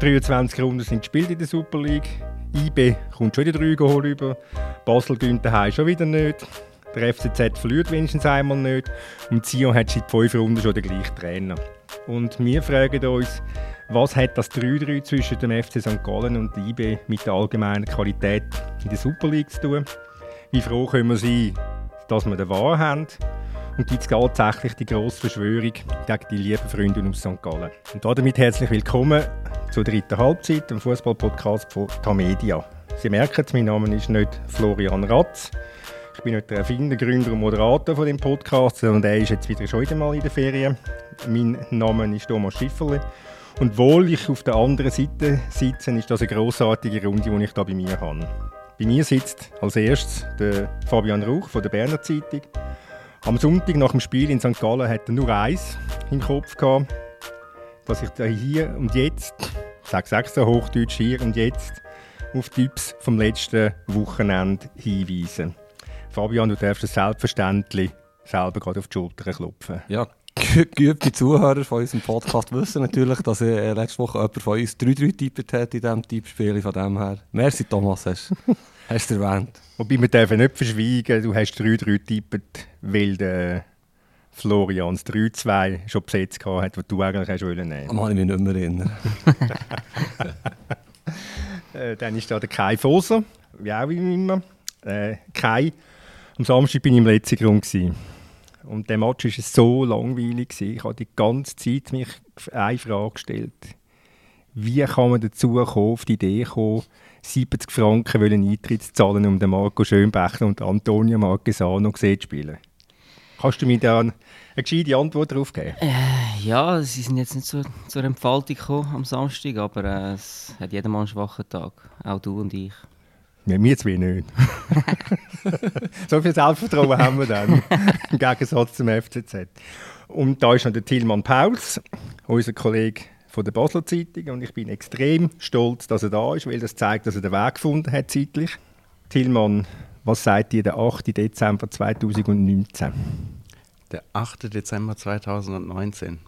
23 Runden sind gespielt in der Super League. IB kommt schon wieder drei Goal über. Basel gönnt daheim schon wieder nicht. Der FCZ verliert wenigstens einmal nicht. Und Sion hat seit fünf Runden schon den gleichen Trainer. Und wir fragen uns, was hat das 3-3 zwischen dem FC St. Gallen und IB mit der allgemeinen Qualität in der Super League zu tun? Wie froh können wir sein, dass wir den Wahr haben? Und gibt es tatsächlich die grosse Verschwörung gegen die lieben Freunde aus St. Gallen? Und damit herzlich willkommen zur dritten Halbzeit, dem Fußball-Podcast von Tamedia. Sie merken, mein Name ist nicht Florian Ratz. Ich bin nicht der Erfinder, Gründer und Moderator von dem Podcast, sondern er ist jetzt wieder schon wieder mal in der Ferien. Mein Name ist Thomas Schifferle. Und wohl ich auf der anderen Seite sitze, ist das eine grossartige Runde, die ich hier bei mir habe. Bei mir sitzt als erstes der Fabian Rauch von der Berner Zeitung. Am Sonntag nach dem Spiel in St. Gallen hatte er nur eins im Kopf gehabt, dass ich da hier und jetzt, ich sage es extra Hochdeutsch, hier und jetzt auf die Tipps vom letzten Wochenende hinweise. Fabian, du darfst es selbstverständlich selber gerade auf die Schulter klopfen. Ja, geübte Zuhörer von unserem Podcast wissen natürlich, dass äh, letzte Woche jemand von uns 3-3 getippt hat in diesem Tippspiel. Von dem her. Merci, Thomas, hast du erwähnt. Wobei wir dürfen nicht verschweigen, du hast 3-3 getippt, weil der Florians 3-2 schon besetzt hat, was du eigentlich hast wollen nehmen. Kann ich mich nicht mehr erinnern. äh, dann ist da der Kai Foser, wie auch immer. Äh, Kai, am Samstag war ich im letzten Grund. Gewesen. Und der Match war so langweilig. Gewesen. Ich habe die ganze Zeit mich eine Frage gestellt. Wie kann man dazu kommen, auf die Idee kommen, 70 Franken wollen Eintritt zu zahlen, um den Marco Schönbächler und Antonio Marquesano zu spielen? Kannst du mir da eine, gescheite Antwort darauf geben? Äh, ja, sie sind jetzt nicht zur, zur Entfaltung gekommen am Samstag, aber äh, es hat jeder Mann einen schwachen Tag. Auch du und ich. Ja, mir zwei nicht. so viel Selbstvertrauen haben wir dann, im Gegensatz zum FCZ. Und da ist noch der Tilman Pauls, unser Kollege von der Basler Zeitung. Und ich bin extrem stolz, dass er da ist, weil das zeigt, dass er den Weg gefunden hat zeitlich. Tilman, was sagt ihr der 8. Dezember 2019? Der 8. Dezember 2019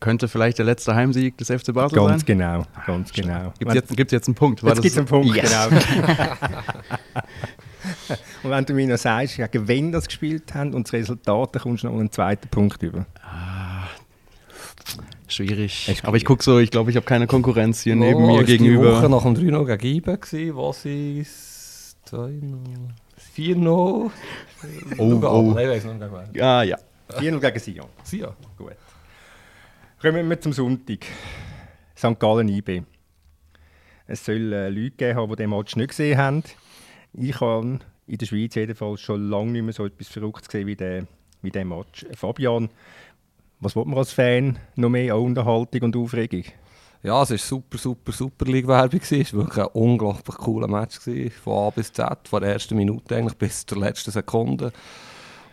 könnte vielleicht der letzte Heimsieg des FC Basel ganz sein? Ganz genau, ganz genau. Gibt es jetzt, gibt's jetzt einen Punkt? War jetzt gibt es einen Punkt, yes. genau. und wenn du mir noch sagst, ja, wenn das gespielt haben und das Resultat, dann kommst du noch einen zweiten Punkt über. Ah, schwierig. Aber ich gucke so, ich glaube, ich habe keine Konkurrenz hier oh, neben mir gegenüber. Die Woche nach dem 3 gegen IBE was ist 2 4 0 Oh, oh. Nein, ich weiß noch Ah, ja. 4 0 gegen Sion. Sion. Gut. Kommen wir zum Sonntag. St. Gallen IB. Es soll äh, Leute geben haben, die den Match nicht gesehen haben. Ich habe in der Schweiz jedenfalls schon lange nicht mehr so etwas Verrücktes gesehen wie der, wie der Match. Fabian, was wollte man als Fan noch mehr an Unterhaltung und Aufregung? Ja, es war super, super, super League-Werbung. Es war wirklich ein unglaublich cooler Match. Von A bis Z, von der ersten Minute eigentlich bis zur letzten Sekunde.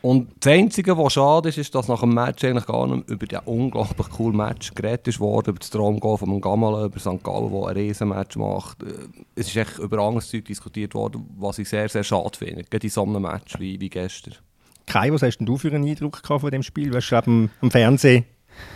Und das Einzige, was schade ist, ist, dass nach dem Match eigentlich gar nicht über diesen unglaublich coolen Match geredet wurde, über das Traumgoal von Gamala, über St. Gallen, der ein Riesenmatch macht. Äh, es ist echt über anderes Zeug diskutiert worden, was ich sehr, sehr schade finde, gerade in so einem Match wie, wie gestern. Kai, was hast du für einen Eindruck von dem Spiel? Du hast am, am Fernsehen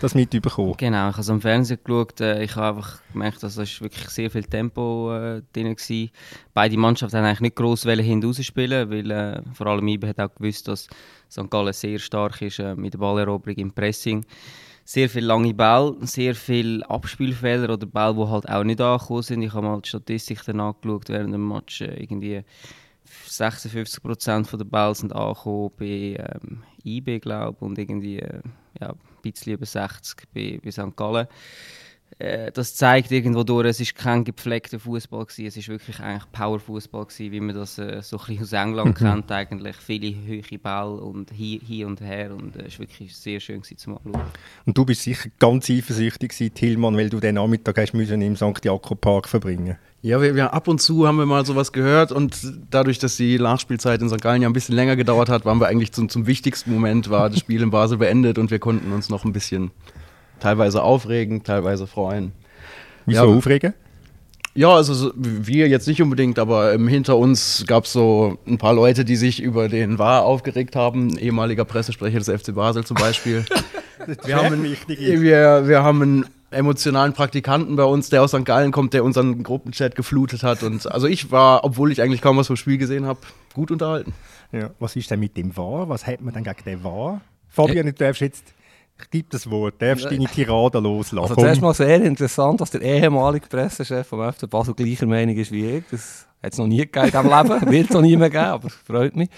das mitbekommen? Genau, ich habe es am Fernsehen geschaut. Äh, ich habe einfach gemerkt, dass es wirklich sehr viel Tempo äh, drin war. Beide Mannschaften haben eigentlich nicht gross hinten spielen, weil äh, vor allem Ibe hat auch gewusst, dass St. Gallen sehr stark ist äh, mit der Balleroberung im Pressing. Sehr viele lange Bälle, sehr viele Abspielfehler oder Bälle, die halt auch nicht angekommen sind. Ich habe mal die Statistik dann angeschaut während dem Match. Äh, irgendwie 56% der Bälle sind angekommen bei ähm, IB, glaube ich, und irgendwie äh, ja, bisschen über 60 bei, bei St. Gallen. Äh, das zeigt irgendwo durch, es ist kein gepflegter Fußball gewesen, es ist wirklich eigentlich Powerfußball gewesen, wie man das äh, so ein aus England mhm. kennt eigentlich, viele hohe Bälle und hier, hier und her und äh, es war wirklich sehr schön zum Anschauen. Und du bist sicher ganz eifersüchtig gewesen, Tillmann, weil du den Nachmittag hast müssen im St. Jakob Park verbringen ja, wir, wir, ab und zu haben wir mal sowas gehört und dadurch, dass die Nachspielzeit in St. Gallen ja ein bisschen länger gedauert hat, waren wir eigentlich zum, zum wichtigsten Moment, war das Spiel in Basel beendet und wir konnten uns noch ein bisschen teilweise aufregen, teilweise freuen. Wieso ja, aufregen? Ja, also wir jetzt nicht unbedingt, aber ähm, hinter uns gab es so ein paar Leute, die sich über den War aufgeregt haben. ehemaliger Pressesprecher des FC Basel zum Beispiel. wir, haben, wir, wir haben emotionalen Praktikanten bei uns, der aus St. Gallen kommt, der unseren Gruppenchat geflutet hat. Und also ich war, obwohl ich eigentlich kaum was vom Spiel gesehen habe, gut unterhalten. Ja. Was ist denn mit dem War? Was hat man denn gegen den War? Fabian, du darfst jetzt, gebe das Wort, darfst deine Tirade loslassen. Also zuerst mal sehr interessant, dass der ehemalige Pressechef vom FC Basel gleicher Meinung ist wie ich. Das hat es noch nie gegeben diesem Leben, wird es noch nie mehr geben, aber freut mich.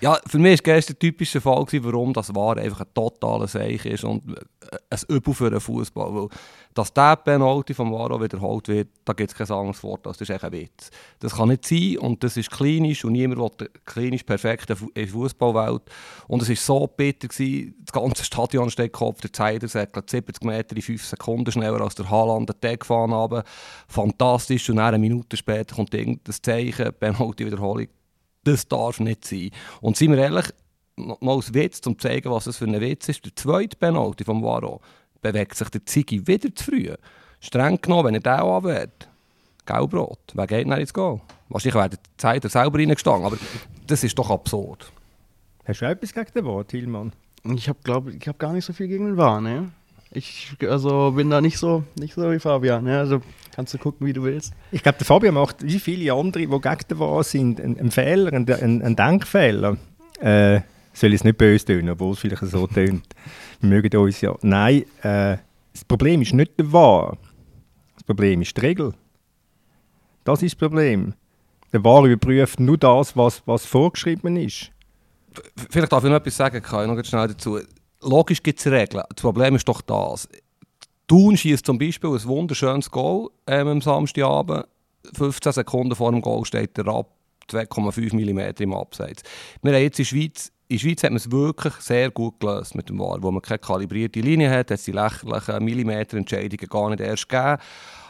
Ja, für mich war gestern ein typischer Fall, warum das war einfach ein totaler Seich ist und äh, ein Übel für den Fußball. Weil, dass der Penalty vom Varo wiederholt wird, da gibt es kein anderes Wort, das ist echt ein Witz. Das kann nicht sein und das ist klinisch und niemand will klinisch perfekt in der Fußballwelt. Und es war so bitter, gewesen, das ganze Stadion steht Kopf, der Zeider säckelt 70 Meter in 5 Sekunden schneller als der Haaland den Tag gefahren haben. Fantastisch und eine Minute später kommt irgendein Zeichen, Penalty-Wiederholung das darf nicht sein. Und seien wir ehrlich, noch als Witz, um zu zeigen, was das für ein Witz ist, der zweite Penalty vom Varo bewegt sich der Ziggy wieder zu früh. Streng genommen, wenn er den anwehrt, gelb-rot, wer geht dann ins Goal? Wahrscheinlich wäre der Zeiger selber reingestanden, aber das ist doch absurd. Hast du etwas gegen den War, Thielmann? Ich habe, glaube ich, habe gar nicht so viel gegen den War, ne? Ich also bin da nicht so, nicht so wie Fabian. Ne? Also kannst du gucken, wie du willst. Ich glaube, der Fabian macht, wie viele andere, die gegen den War sind, einen, einen Fehler, einen, einen Denkfehler. Äh, soll es nicht böse tönen, obwohl es vielleicht so tönt. Wir mögen uns ja. Nein, äh, das Problem ist nicht der War. Das Problem ist die Regel. Das ist das Problem. Der War überprüft nur das, was, was vorgeschrieben ist. Vielleicht darf ich noch etwas sagen, kann ich noch schnell dazu. Logisch gibt es Regeln. Das Problem ist doch das. Thun schießt zum Beispiel ein wunderschönes Goal ähm, am Samstagabend. 15 Sekunden vor dem Goal steht der ab 2,5 mm im Abseits. Wir haben jetzt in der Schweiz, in der Schweiz hat man es wirklich sehr gut gelöst mit dem VAR, wo man keine kalibrierte Linie hat, hat es die lächerlichen Millimeterentscheidungen gar nicht erst gegeben.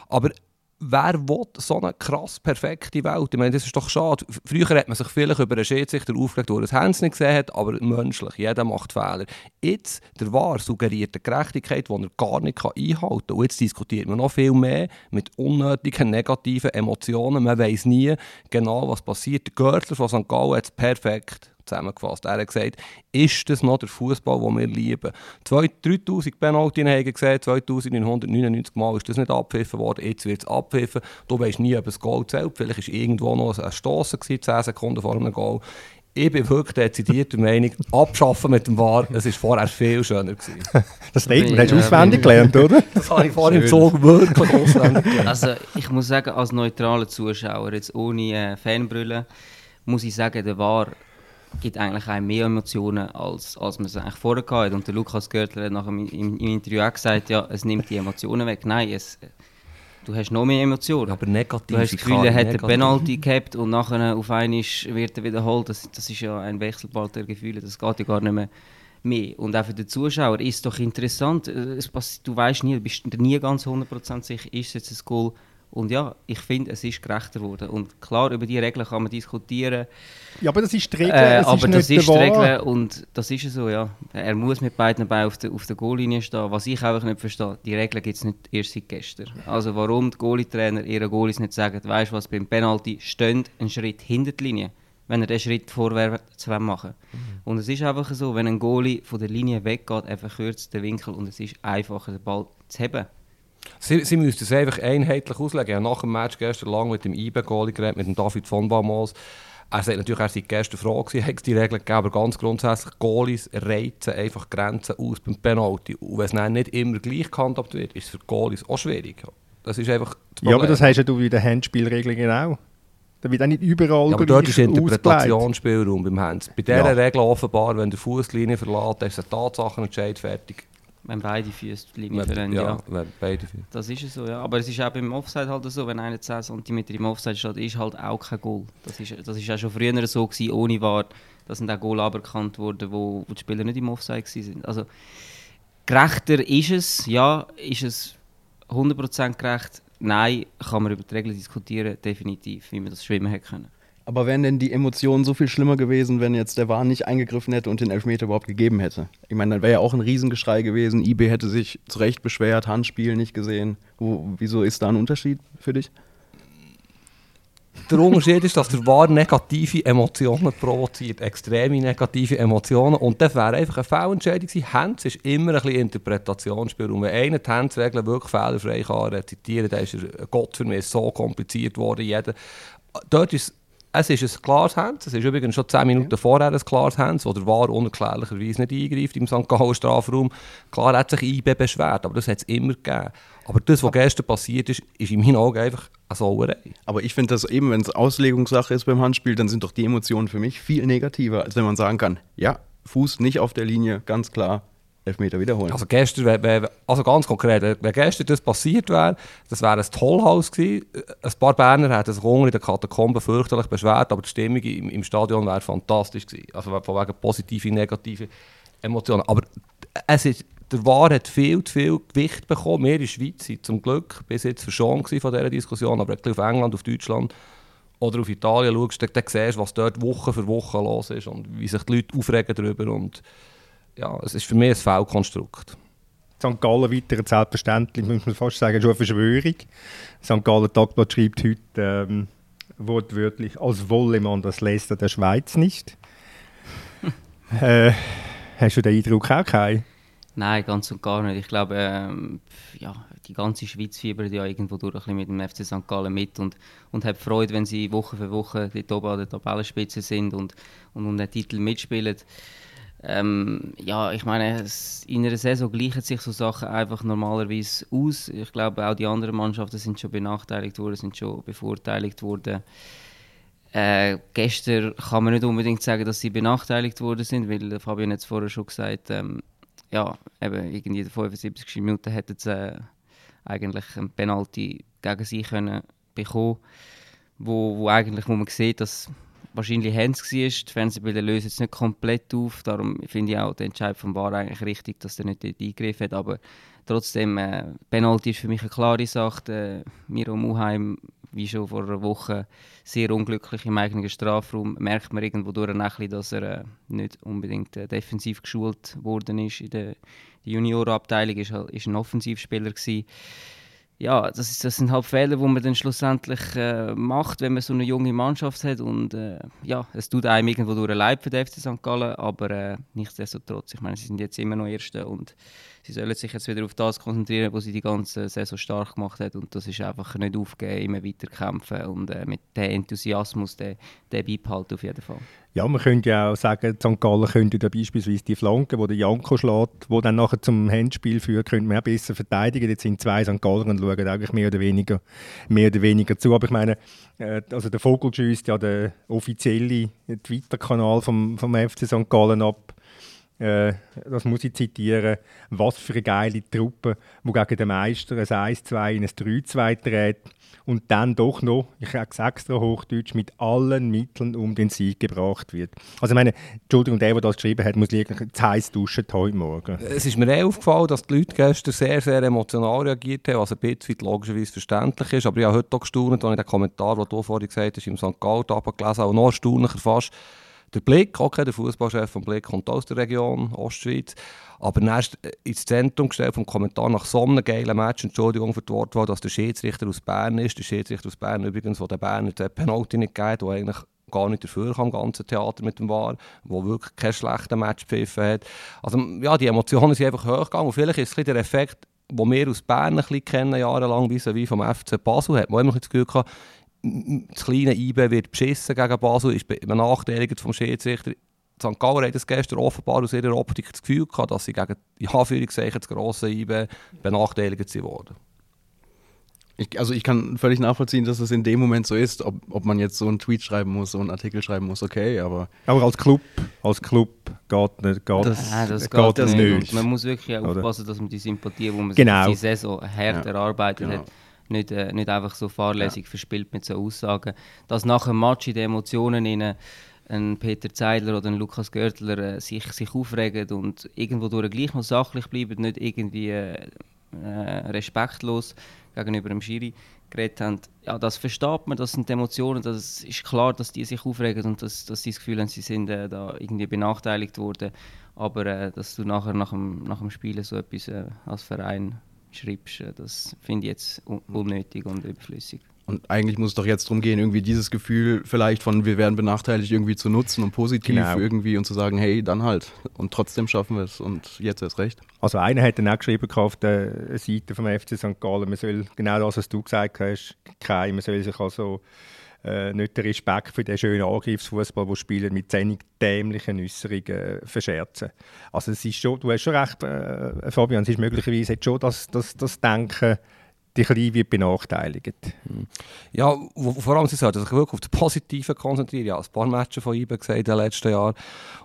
Aber wer will so eine krass perfekte Welt? Ich meine, das ist doch schade. Früher hat man sich vielleicht über einen Schiedsrichter aufgeregt, der das Hands nicht gesehen hat, aber menschlich, jeder macht Fehler. Jetzt, der Wahr suggeriert eine Gerechtigkeit, die er gar nicht einhalten kann. Und jetzt diskutiert man noch viel mehr mit unnötigen negativen Emotionen. Man weiß nie genau, was passiert. Der Görtler von St. Gallen hat es perfekt zusammengefasst. Er hat gesagt, ist das noch der Fußball, den wir lieben? 3000 Penalty haben gesehen, 2999 Mal ist das nicht abgepfiffen worden, jetzt wird es abgepfiffen. Du weißt nie, ob es Goal zählt. Vielleicht war irgendwo noch ein Stossen 10 Sekunden vor einem Goal. Ich bin wirklich dezidiert der Meinung, abschaffen mit dem VAR, es war vorher viel schöner. Gewesen. Das Statement hast du auswendig gelernt, oder? Das habe ich vorhin im Zug wirklich auswendig gelernt. Also ich muss sagen, als neutraler Zuschauer, jetzt ohne äh, Fanbrille, muss ich sagen, der war gibt eigentlich auch mehr Emotionen, als, als man es eigentlich vorher hatte. Und der Lukas Görtler hat nachher im, im, im Interview auch gesagt, ja, es nimmt die Emotionen weg. Nein, es, du hast noch mehr Emotionen. Aber negativ Du hast das Gefühl, er hat einen Penalty gehabt und nachher auf einmal wird er wiederholt. Das, das ist ja ein Wechselball der Gefühle, das geht ja gar nicht mehr mehr. Und auch für den Zuschauer ist es doch interessant. Es du weißt nie, du bist nie ganz 100% sicher, ist es jetzt ein Goal und ja, ich finde, es ist gerechter geworden. Und klar, über die Regeln kann man diskutieren. Ja, aber das ist die Regel. Äh, es aber ist das nicht ist der die. Regel und das ist so, ja. Er muss mit beiden Beinen auf der, auf der Goallinie stehen. Was ich einfach nicht verstehe, die Regeln gibt es nicht erst seit gestern. Also warum die Goalie-Trainer ihren Goalies nicht sagen, weißt du was, beim Penalty steht einen Schritt hinter die Linie, wenn er den Schritt vorwärts machen will. Und es ist einfach so, wenn ein Goalie von der Linie weggeht, er verkürzt den Winkel und es ist einfacher, den Ball zu heben. Sie, sie müssten es einfach einheitlich auslegen. Ich habe nach dem Match gestern lang mit dem IB-Goalie geredet, mit dem David von Bamos. Er sagt natürlich, er sei gestern froh gewesen, hat es die Regeln gegeben, aber ganz grundsätzlich, Goalies reizen einfach Grenzen aus beim Penalty. Und wenn es dann nicht immer gleich gehandhabt wird, ist es für Goalies auch schwierig. Das ist einfach das Ja, aber das hast ja du bei den Handspielregeln auch. Da wird auch nicht überall Ja, aber dort ist. Interpretationsspielraum beim Hands. Bei dieser Ja. Regel offenbar, wenn der Fußlinie verlässt, ist ein Tatsachenentscheid fertig. Wenn beide Füße die Linie verlassen, ja, ja. wenn beide Füße. Das ist so, ja. Aber es ist auch beim Offside halt so, wenn einer 10 cm im Offside steht, ist halt auch kein Goal. Das ist, das ist auch schon früher so gewesen, ohne VAR. Da sind auch Goal aberkannt worden, wo, wo die Spieler nicht im Offside waren. Also, gerechter ist es, ja. Ist es 100% gerecht? Nein, kann man über die Regeln diskutieren, definitiv, wie man das schwimmen hätte können. Aber wären denn die Emotionen so viel schlimmer gewesen, wenn jetzt der Wahn nicht eingegriffen hätte und den Elfmeter überhaupt gegeben hätte? Ich meine, dann wäre ja auch ein Riesengeschrei gewesen. IB hätte sich zu Recht beschwert, Handspiel nicht gesehen. Wo, wieso ist da ein Unterschied für dich? der Unterschied ist, dass der VAR negative Emotionen provoziert, extreme negative Emotionen. Und das wäre einfach eine Fehlentscheidung gewesen. Hands ist immer ein bisschen Interpretationsspielraum. Wenn einer die Hands-Regeln wirklich fehlerfrei kann rezitieren, dann ist er Gott für mich so kompliziert worden. Jeder. Dort ist es ist ein klares Hands. Es ist übrigens schon 10 Minuten ja. vorher ein klares Hands, wo der VAR unerklärlicherweise nicht eingreift im St. Gallen Strafraum. Klar hat sich IB beschwert, aber das hat es immer gegeben. Aber das, was gestern passiert ist, ist in meinen Augen einfach eine Sauerei. Aber ich finde, dass eben, wenn es Auslegungssache ist beim Handspiel, dann sind doch die Emotionen für mich viel negativer, als wenn man sagen kann, ja, Fuß nicht auf der Linie, ganz klar, Elfmeter wiederholen. Also gestern, also ganz konkret, wenn gestern das passiert wäre, das wäre ein Tollhaus gewesen. Ein paar Berner hätten sich in den Katakomben fürchterlich beschwert, aber die Stimmung im, im Stadion wäre fantastisch gewesen. Also von wegen positive, negative Emotionen. Aber es ist, der Wahr hat viel zu viel Gewicht bekommen. Wir in der Schweiz sind zum Glück bis jetzt verschont von dieser Diskussion, aber auf England, auf Deutschland oder auf Italien schaust, dann, dann siehst du, was dort Woche für Woche los ist und wie sich die Leute aufregen darüber und ja, es ist für mich ein Fehlkonstrukt. St. Gallen weiter selbstverständlich, muss man fast sagen, schon eine Verschwörung. St. Gallen Tagblatt schreibt heute ähm, wortwörtlich, als wolle man das Leicester der Schweiz nicht. äh, hast du den Eindruck auch keinen? Nein, ganz und gar nicht. Ich glaube, ähm, ja, die ganze Schweiz fiebert ja irgendwo durch ein bisschen mit dem FC St. Gallen mit und, und hat Freude, wenn sie Woche für Woche dort oben an der Tabellenspitze sind und, und um den Titel mitspielen. Ähm, ja, ich meine, in einer Saison gleichen sich so Sachen einfach normalerweise aus. Ich glaube, auch die anderen Mannschaften sind schon benachteiligt worden, sind schon bevorteiligt worden. Äh, gestern kann man nicht unbedingt sagen, dass sie benachteiligt worden sind, weil Fabian hat es vorher schon gesagt, ähm, ja, eben irgendwie in den 75 Minuten hätten sie äh, eigentlich ein Penalty gegen sie können bekommen, wo, wo eigentlich, wo man sieht, dass wahrscheinlich Hans war. Die Fernsehbilder lösen es nicht komplett auf. Darum finde ich auch den Entscheid vom VAR eigentlich richtig, dass er nicht dort eingegriffen hat. Aber trotzdem, äh, Penalty ist für mich eine klare Sache. Äh, Miro Muheim, wie schon vor einer Woche, sehr unglücklich im eigenen Strafraum. Merkt man irgendwo durch ein bisschen, dass er äh, nicht unbedingt äh, defensiv geschult worden ist. In der, der Juniorenabteilung ist, ist ein Offensivspieler gewesen ja, das, ist, das sind halt Fehler, die man dann schlussendlich äh, macht, wenn man so eine junge Mannschaft hat. Und äh, ja, es tut einem irgendwo durch Leib für den FC St. Gallen, aber äh, nichtsdestotrotz, ich meine, sie sind jetzt immer noch Erste und sie sollen sich jetzt wieder auf das konzentrieren, was sie die ganze Saison stark gemacht hat. Und das ist einfach nicht aufgeben, immer weiter kämpfen und äh, mit dem Enthusiasmus, den, den beibehalten auf jeden Fall. Ja, man könnte ja auch sagen, St. Gallen könnte da beispielsweise die Flanke, wo der Janko schlägt, wo dann nachher zum Handspiel führt, könnte man auch besser verteidigen. Jetzt sind zwei St. Galler und schauen eigentlich mehr oder weniger, mehr oder weniger zu. Aber ich meine, äh, also der Vogel schießt ja den offiziellen Twitter-Kanal vom, vom FC St. Gallen ab äh, das muss ich zitieren, was für eine geile Truppe, die gegen den Meister ein 1-2 in ein 3-2 dreht und dann doch noch, ich sage es extra Hochdeutsch, mit allen Mitteln um den Sieg gebracht wird. Also ich meine, Entschuldigung, der, der das geschrieben hat, muss wirklich zu heiß duschen heute Morgen. Es ist mir eh aufgefallen, dass die Leute gestern sehr, sehr emotional reagiert haben, was ein bisschen logischerweise verständlich ist, aber ich habe heute auch gestaunt, als ich den Kommentar, den du vorhin gesagt hast, im St. Gallen gelesen habe, noch erstaunlicher fast, der Blick, okay, der Fußballchef vom Blick kommt aus der Region Ostschweiz, aber dann ist ins Zentrum gestellt vom Kommentar nach so einem geilen Match, Entschuldigung für die Wortwahl, dass der Schiedsrichter aus Bern ist. Der Schiedsrichter aus Bern übrigens, der Berner den Penalty nicht geht, der eigentlich gar nicht dafür kam, im ganzen Theater mit dem War, wo wirklich kein schlechter Match pfiffen hat. Also ja, die Emotionen sind einfach hochgegangen und vielleicht ist es der Effekt, den wir aus Bern ein bisschen kennen, jahrelang, wie vom FC Basel, hat man immer das Gefühl gehabt, das kleine IB wird beschissen gegen Basel, ist benachteiligt vom Schiedsrichter. St. Gallen hat es gestern offenbar aus ihrer Optik das Gefühl gehabt, dass sie gegen die Anführungszeichen das grosse IB benachteiligt wurden. Ich, also ich kann völlig nachvollziehen, dass es in dem Moment so ist, ob, ob man jetzt so einen Tweet schreiben muss, so einen Artikel schreiben muss, okay, aber... Aber als Club, als Club geht, nicht, geht, das, das geht, geht das nicht. nicht. Man muss wirklich aufpassen, dass man die Sympathie, die man genau. die Saison hart ja. erarbeitet genau. hat, nicht, äh, nicht einfach so fahrlässig ja. verspielt mit so Aussagen. Dass nach dem Match in den Emotionen in ein Peter Zeidler oder ein Lukas Görtler äh, sich, sich aufregen und irgendwo durch gleich noch sachlich bleiben, nicht irgendwie äh, äh, respektlos gegenüber dem Schiri geredet haben. Ja, das versteht man, das sind Emotionen, das ist klar, dass die sich aufregen und dass, dass sie das Gefühl haben, sie sind äh, da irgendwie benachteiligt worden. Aber äh, dass du nachher nach dem, nach dem Spielen so etwas äh, als Verein schreibst, das finde ich jetzt un unnötig und überflüssig. Und eigentlich muss es doch jetzt darum gehen, irgendwie dieses Gefühl vielleicht von wir werden benachteiligt irgendwie zu nutzen und positiv Genau. irgendwie und zu sagen, hey, dann halt. Und trotzdem schaffen wir es und jetzt erst recht. Also einer hat dann auch geschrieben auf der Seite vom FC St. Gallen, man soll genau das, was du gesagt hast, kein, man soll sich also äh, nicht den Respekt für den schönen Angriffsfußball, wo Spieler mit zehnig dämlichen Äußerungen äh, verscherzen. Also es ist schon, du hast schon recht, äh, Fabian, es ist möglicherweise jetzt schon das, das, das Denken, die Kleine wird benachteiligt. Ja, wo, vor allem sie sollten sich wirklich auf das Positive konzentrieren. Ja, ein paar Matches von IBE gesehen in den letzten Jahren.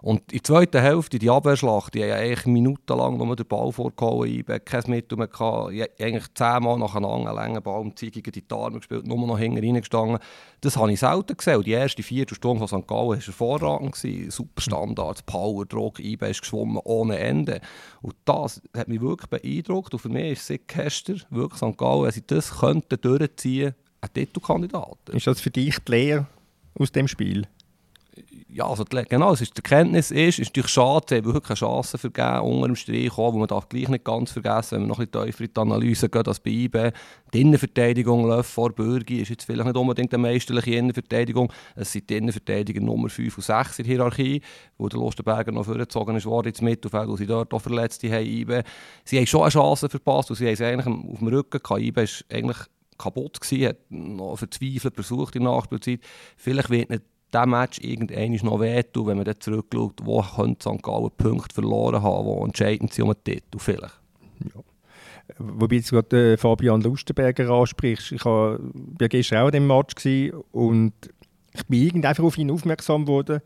Und in der zweiten Hälfte, die Abwehrschlacht, die haben eigentlich minutenlang nur den Ball vorgehauen, IBE, kein Mittel mehr gehabt, Ja, eigentlich zehnmal nacheinander einen langen Ball um die die Arme gespielt, nur noch hinten reingestanden. Das habe ich selten gesehen. Die erste Viertelstunde von St. Gallen war hervorragend. Super Standards, Power, Druck, IBE ist geschwommen ohne Ende. Und das hat mich wirklich beeindruckt. Und für mich ist seit gestern wirklich St. Gallen, wenn sie das könnten durchziehen, ein Titelkandidat. Ist das für dich die Lehre aus dem Spiel? Ja, also die, genau, es ist, die Erkenntnis ist, ist natürlich schade, sie haben wirklich eine Chance vergeben, unter dem Strich auch, wo man darf gleich nicht ganz vergessen, wenn wir noch ein bisschen tiefer in die Analyse gehen, dass bei IB die Innenverteidigung läuft vor Bürgi, ist jetzt vielleicht nicht unbedingt eine meisterliche Innenverteidigung, es sind die Innenverteidiger Nummer 5 und 6 in der Hierarchie, wo der Lustenberger noch vorgezogen ist worden ins Mittelfeld, wo sie dort auch Verletzte haben, IB. Sie haben schon eine Chance verpasst und sie haben es eigentlich auf dem Rücken gehabt, IB ist eigentlich kaputt gewesen, hat noch verzweifelt versucht in der Nachspielzeit. Vielleicht wird nicht diesem Match irgendwann noch wehtun, wenn man dann zurückschaut, wo könnte St. Gallen Punkte verloren haben, die entscheidend sind um den Titel vielleicht. Wobei jetzt gerade äh, Fabian Lustenberger ansprichst. Ich war ja gestern auch an dem Match und ich bin irgendwie einfach auf ihn aufmerksam geworden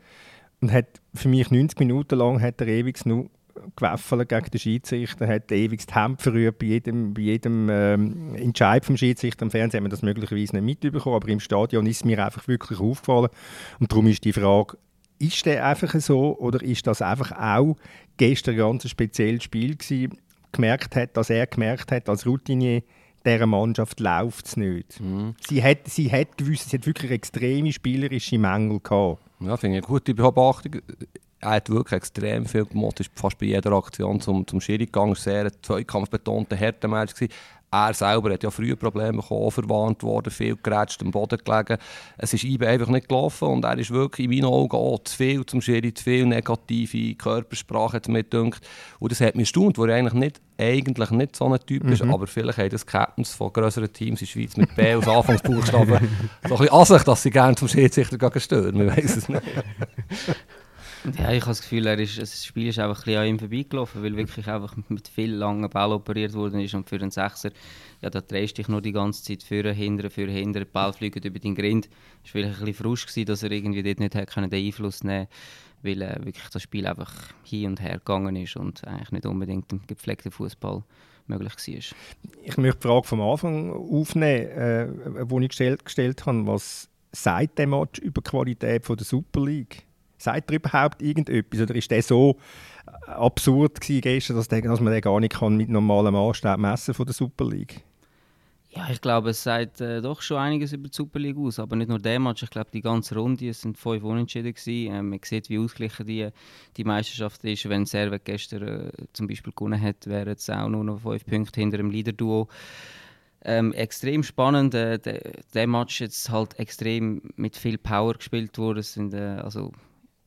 und hat für mich 90 Minuten lang hat er ewig nur gewaffelt gegen den Schiedsrichter, hat ewig die Hände verrührt bei jedem, bei jedem ähm, Entscheid vom Schiedsrichter. Im Fernsehen haben wir das möglicherweise nicht mitbekommen, aber im Stadion ist es mir einfach wirklich aufgefallen. Und darum ist die Frage, ist der einfach so oder ist das einfach auch gestern ein ganz spezielles Spiel gewesen, gemerkt hat, dass er gemerkt hat, als Routinier, dieser Mannschaft läuft es nicht. Sie, hat, sie hat gewusst, sie hat wirklich extreme spielerische Mängel gehabt. Ja, finde ich eine gute Beobachtung. Er hat wirklich extrem viel gemacht, ist fast bei jeder Aktion zum, zum Schiri gegangen, sehr ein zweikampfbetonter Härtematch. gewesen. Er selber hat ja früher Probleme bekommen, verwarnt worden, viel gerätscht, am Boden gelegen. Es ist ihm einfach nicht gelaufen und er ist wirklich in meinen Augen auch zu viel zum Schiri, zu viel negative Körpersprache hat mir gedacht. Und das hat mich erstaunt, weil er eigentlich nicht, eigentlich nicht so ein Typ ist, aber vielleicht haben das Captains von größeren Teams in der Schweiz mit B als Anfangsbuchstaben so ein bisschen an sich, dass sie gerne zum Schiedsrichter gehen stören, man weiß es nicht. Ja, ich habe das Gefühl, er ist, das Spiel ist einfach ein an ihm vorbeigelaufen, weil wirklich einfach mit viel langen Ball operiert worden ist. Und für einen Sechser, ja, da drehst du dich nur die ganze Zeit für hindern, für hindern, die Ball fliegt über den Grind. Es war vielleicht ein bisschen frusch, gewesen, dass er irgendwie dort nicht hat den Einfluss nehmen weil äh, wirklich das Spiel einfach hin und her gegangen ist und eigentlich nicht unbedingt im gepflegten Fußball möglich war. Ich möchte die Frage vom Anfang aufnehmen, äh, die ich gestellt, gestellt habe. Was sagt der Match über die Qualität von der Super League? Sagt er überhaupt irgendetwas? Oder ist der so äh, absurd gestern, dass, der, dass man den gar nicht kann mit normalem Maßstab messen von der Super League? Ja, ich glaube, es sagt äh, doch schon einiges über die Super League aus. Aber nicht nur der Match, ich glaube, die ganze Runde, es sind fünf Unentschieden. Ähm, man sieht, wie ausgeglichen die, die Meisterschaft ist. Wenn Servet gestern äh, zum Beispiel gewonnen hat, wären es auch nur noch fünf Punkte hinter dem Leader-Duo. Ähm, extrem spannend. Äh, der, der Match jetzt halt extrem mit viel Power gespielt worden. Es Sind, äh, also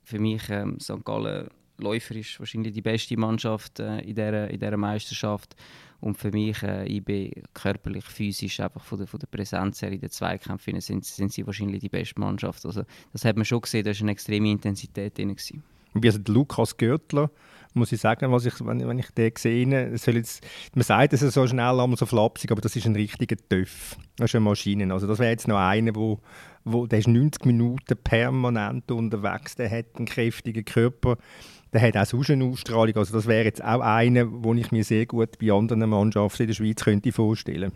für mich ähm, St. Gallen läuferisch wahrscheinlich die beste Mannschaft äh, in dieser in dieser Meisterschaft. Und für mich, äh, IB körperlich, physisch, einfach von der, von der Präsenz her in den Zweikämpfen sind, sind sie wahrscheinlich die beste Mannschaft. Also, das hat man schon gesehen, da war eine extreme Intensität drin. Gewesen. Wie also Lukas Görtler, muss ich sagen, was ich, wenn, wenn ich den sehe, soll jetzt, man sagt es so schnell, einmal so flapsig, aber das ist ein richtiger Töff. Das ist eine Maschine. Also das wäre jetzt noch einer, wo, wo, der ist 90 Minuten permanent unterwegs, der hat einen kräftigen Körper, der hat auch sonst eine Ausstrahlung. Also das wäre jetzt auch einer, den ich mir sehr gut bei anderen Mannschaften in der Schweiz könnte vorstellen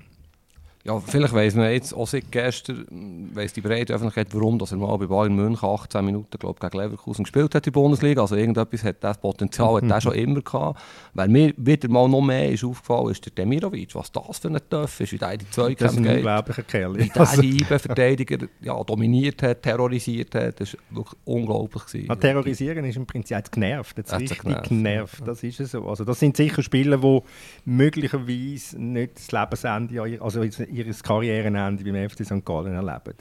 Ja, vielleicht weiss man jetzt auch seit gestern, weiss die breite Öffentlichkeit, warum dass er mal bei Bayern München 18 Minuten glaub, gegen Leverkusen gespielt hat in der Bundesliga. Also irgendetwas hat das Potenzial hat der schon immer gehabt. Weil mir wieder mal noch mehr ist aufgefallen, ist der Demirovic, was das für ein Töff ist, wie der in die Das ist Zweikämpfe ein geht. unglaublicher Kerl. Wie der die IB-Verteidiger ja, dominiert hat, terrorisiert hat, das war wirklich unglaublich. Gewesen. Ja, terrorisieren ist im Prinzip jetzt genervt, jetzt richtig genervt, genervt. Das ist es so. Also das sind sicher Spieler, die möglicherweise nicht das Lebensende, also ihr Karrierenende beim FC St. Gallen erleben.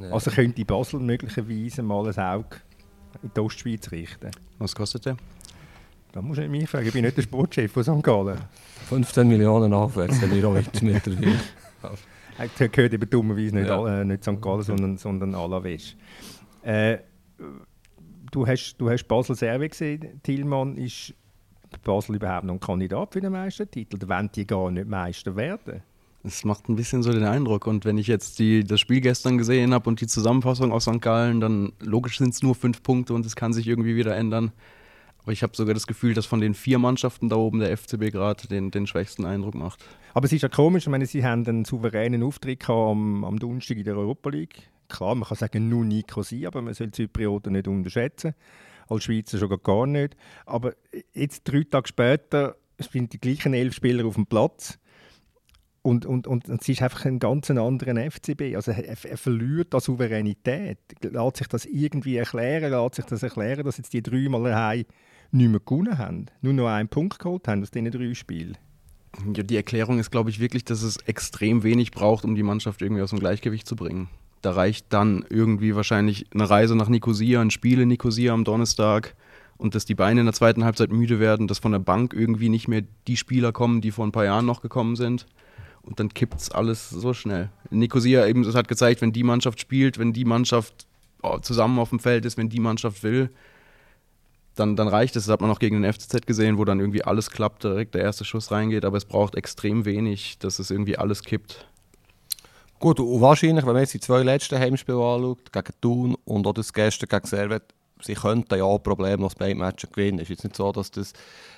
Nee. Also könnte Basel möglicherweise mal ein Auge in die Ostschweiz richten. Was kostet der? Da muss ich mich fragen, ich bin nicht der Sportchef von St. Gallen. 15 Millionen aufwärts, der Mirovic mittlerweile. Er gehört eben dummerweise nicht, Ja. äh, nicht St. Gallen, sondern, sondern Alaves. Äh, du, hast, du hast Basel Serve gesehen. Tillmann ist Basel überhaupt noch ein Kandidat für den Meistertitel? Wollen die gar nicht Meister werden? Es macht ein bisschen so den Eindruck. Und wenn ich jetzt die, das Spiel gestern gesehen habe und die Zusammenfassung aus St. Gallen, dann logisch sind es nur fünf Punkte und es kann sich irgendwie wieder ändern. Aber ich habe sogar das Gefühl, dass von den vier Mannschaften da oben der FCB gerade den, den schwächsten Eindruck macht. Aber es ist ja komisch, ich meine, sie haben einen souveränen Auftritt gehabt am, am Donnerstag in der Europa League. Klar, man kann sagen, nur Nicosia, aber man soll Zyprioten nicht unterschätzen. Als Schweizer schon gar nicht. Aber jetzt, drei Tage später, sind die gleichen elf Spieler auf dem Platz. Und, und, und es ist einfach ein ganz anderer FCB. Also er, er verliert an Souveränität. Lässt sich das irgendwie erklären? Lässt sich das erklären, dass jetzt die dreimal daheim nicht mehr gewonnen haben? Nur noch einen Punkt geholt haben aus diesen drei Spielen? Ja, die Erklärung ist, glaube ich, wirklich, dass es extrem wenig braucht, um die Mannschaft irgendwie aus dem Gleichgewicht zu bringen. Da reicht dann irgendwie wahrscheinlich eine Reise nach Nicosia, ein Spiel in Nicosia am Donnerstag und dass die Beine in der zweiten Halbzeit müde werden, dass von der Bank irgendwie nicht mehr die Spieler kommen, die vor ein paar Jahren noch gekommen sind. Und dann kippt es alles so schnell. Nicosia eben, das hat gezeigt, wenn die Mannschaft spielt, wenn die Mannschaft oh, zusammen auf dem Feld ist, wenn die Mannschaft will, dann, dann reicht es. Das hat man auch gegen den FCZ gesehen, wo dann irgendwie alles klappt, direkt der erste Schuss reingeht. Aber es braucht extrem wenig, dass es irgendwie alles kippt. Gut, und wahrscheinlich, wenn man jetzt die zwei letzten Heimspiele anschaut, gegen Thun und auch das gestern gegen Servet, sie könnten ja problemlos beide Matches gewinnen. Es ist jetzt nicht so, dass das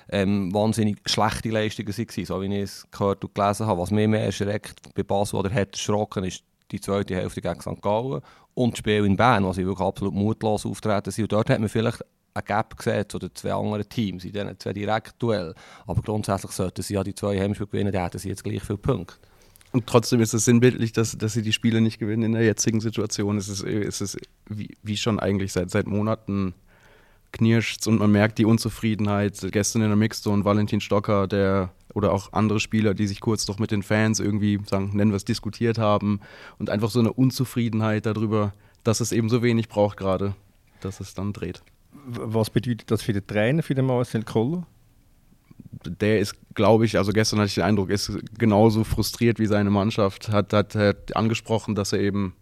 ähm, wahnsinnig schlechte Leistungen waren, so wie ich es gehört und gelesen habe. Was mich mehr erschreckt bei Basel oder hat erschrocken, ist die zweite Hälfte gegen St. Gallen und das Spiel in Bern, wo sie wirklich absolut mutlos auftreten sind. Und dort hat man vielleicht ein Gap gesehen zu den zwei anderen Teams in diesen zwei Direktduellen. Aber grundsätzlich sollten sie ja die zwei Heimspiele gewinnen, dann hätten sie jetzt gleich viele Punkte. Und trotzdem ist es sinnbildlich, dass, dass sie die Spiele nicht gewinnen in der jetzigen Situation. Es ist, es ist wie, wie schon eigentlich seit, seit Monaten knirscht und man merkt die Unzufriedenheit. Gestern in der Mixzone Valentin Stocker, der oder auch andere Spieler, die sich kurz noch mit den Fans irgendwie, sagen, nennen wir es, diskutiert haben und einfach so eine Unzufriedenheit darüber, dass es eben so wenig braucht gerade, dass es dann dreht. Was bedeutet das für den Trainer, für den Marcel Koller? Der ist, glaube ich, also gestern hatte ich den Eindruck, ist genauso frustriert wie seine Mannschaft. Hat, hat, hat angesprochen, dass er eben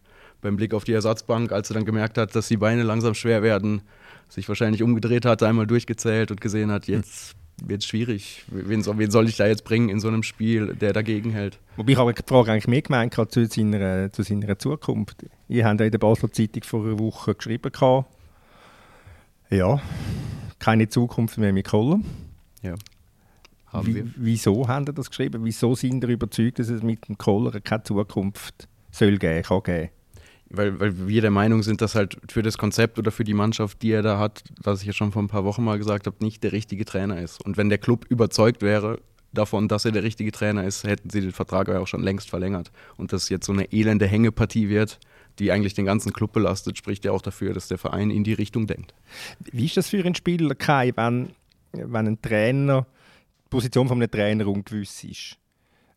beim Blick auf die Ersatzbank, als er dann gemerkt hat, dass die Beine langsam schwer werden, sich wahrscheinlich umgedreht hat, einmal durchgezählt und gesehen hat, jetzt wird es schwierig. Wen soll, wen soll ich da jetzt bringen in so einem Spiel, der dagegen hält? Wobei ich habe die Frage eigentlich mehr gemeint gerade zu seiner, zu seiner Zukunft. Ihr habt ja in der Basler Zeitung vor einer Woche geschrieben, gehabt, ja, keine Zukunft mehr mit Koller. Ja. Haben Wie, wir. wieso haben ihr das geschrieben? Wieso sind ihr überzeugt, dass es mit dem Koller keine Zukunft soll geben, kann geben? Weil, weil wir der Meinung sind, dass halt für das Konzept oder für die Mannschaft, die er da hat, was ich ja schon vor ein paar Wochen mal gesagt habe, nicht der richtige Trainer ist. Und wenn der Club überzeugt wäre davon, dass er der richtige Trainer ist, hätten sie den Vertrag ja auch schon längst verlängert. Und dass jetzt so eine elende Hängepartie wird, die eigentlich den ganzen Club belastet, spricht ja auch dafür, dass der Verein in die Richtung denkt. Wie ist das für einen Spieler, Kai, wenn, wenn ein Trainer, Position von einem Trainer ungewiss ist?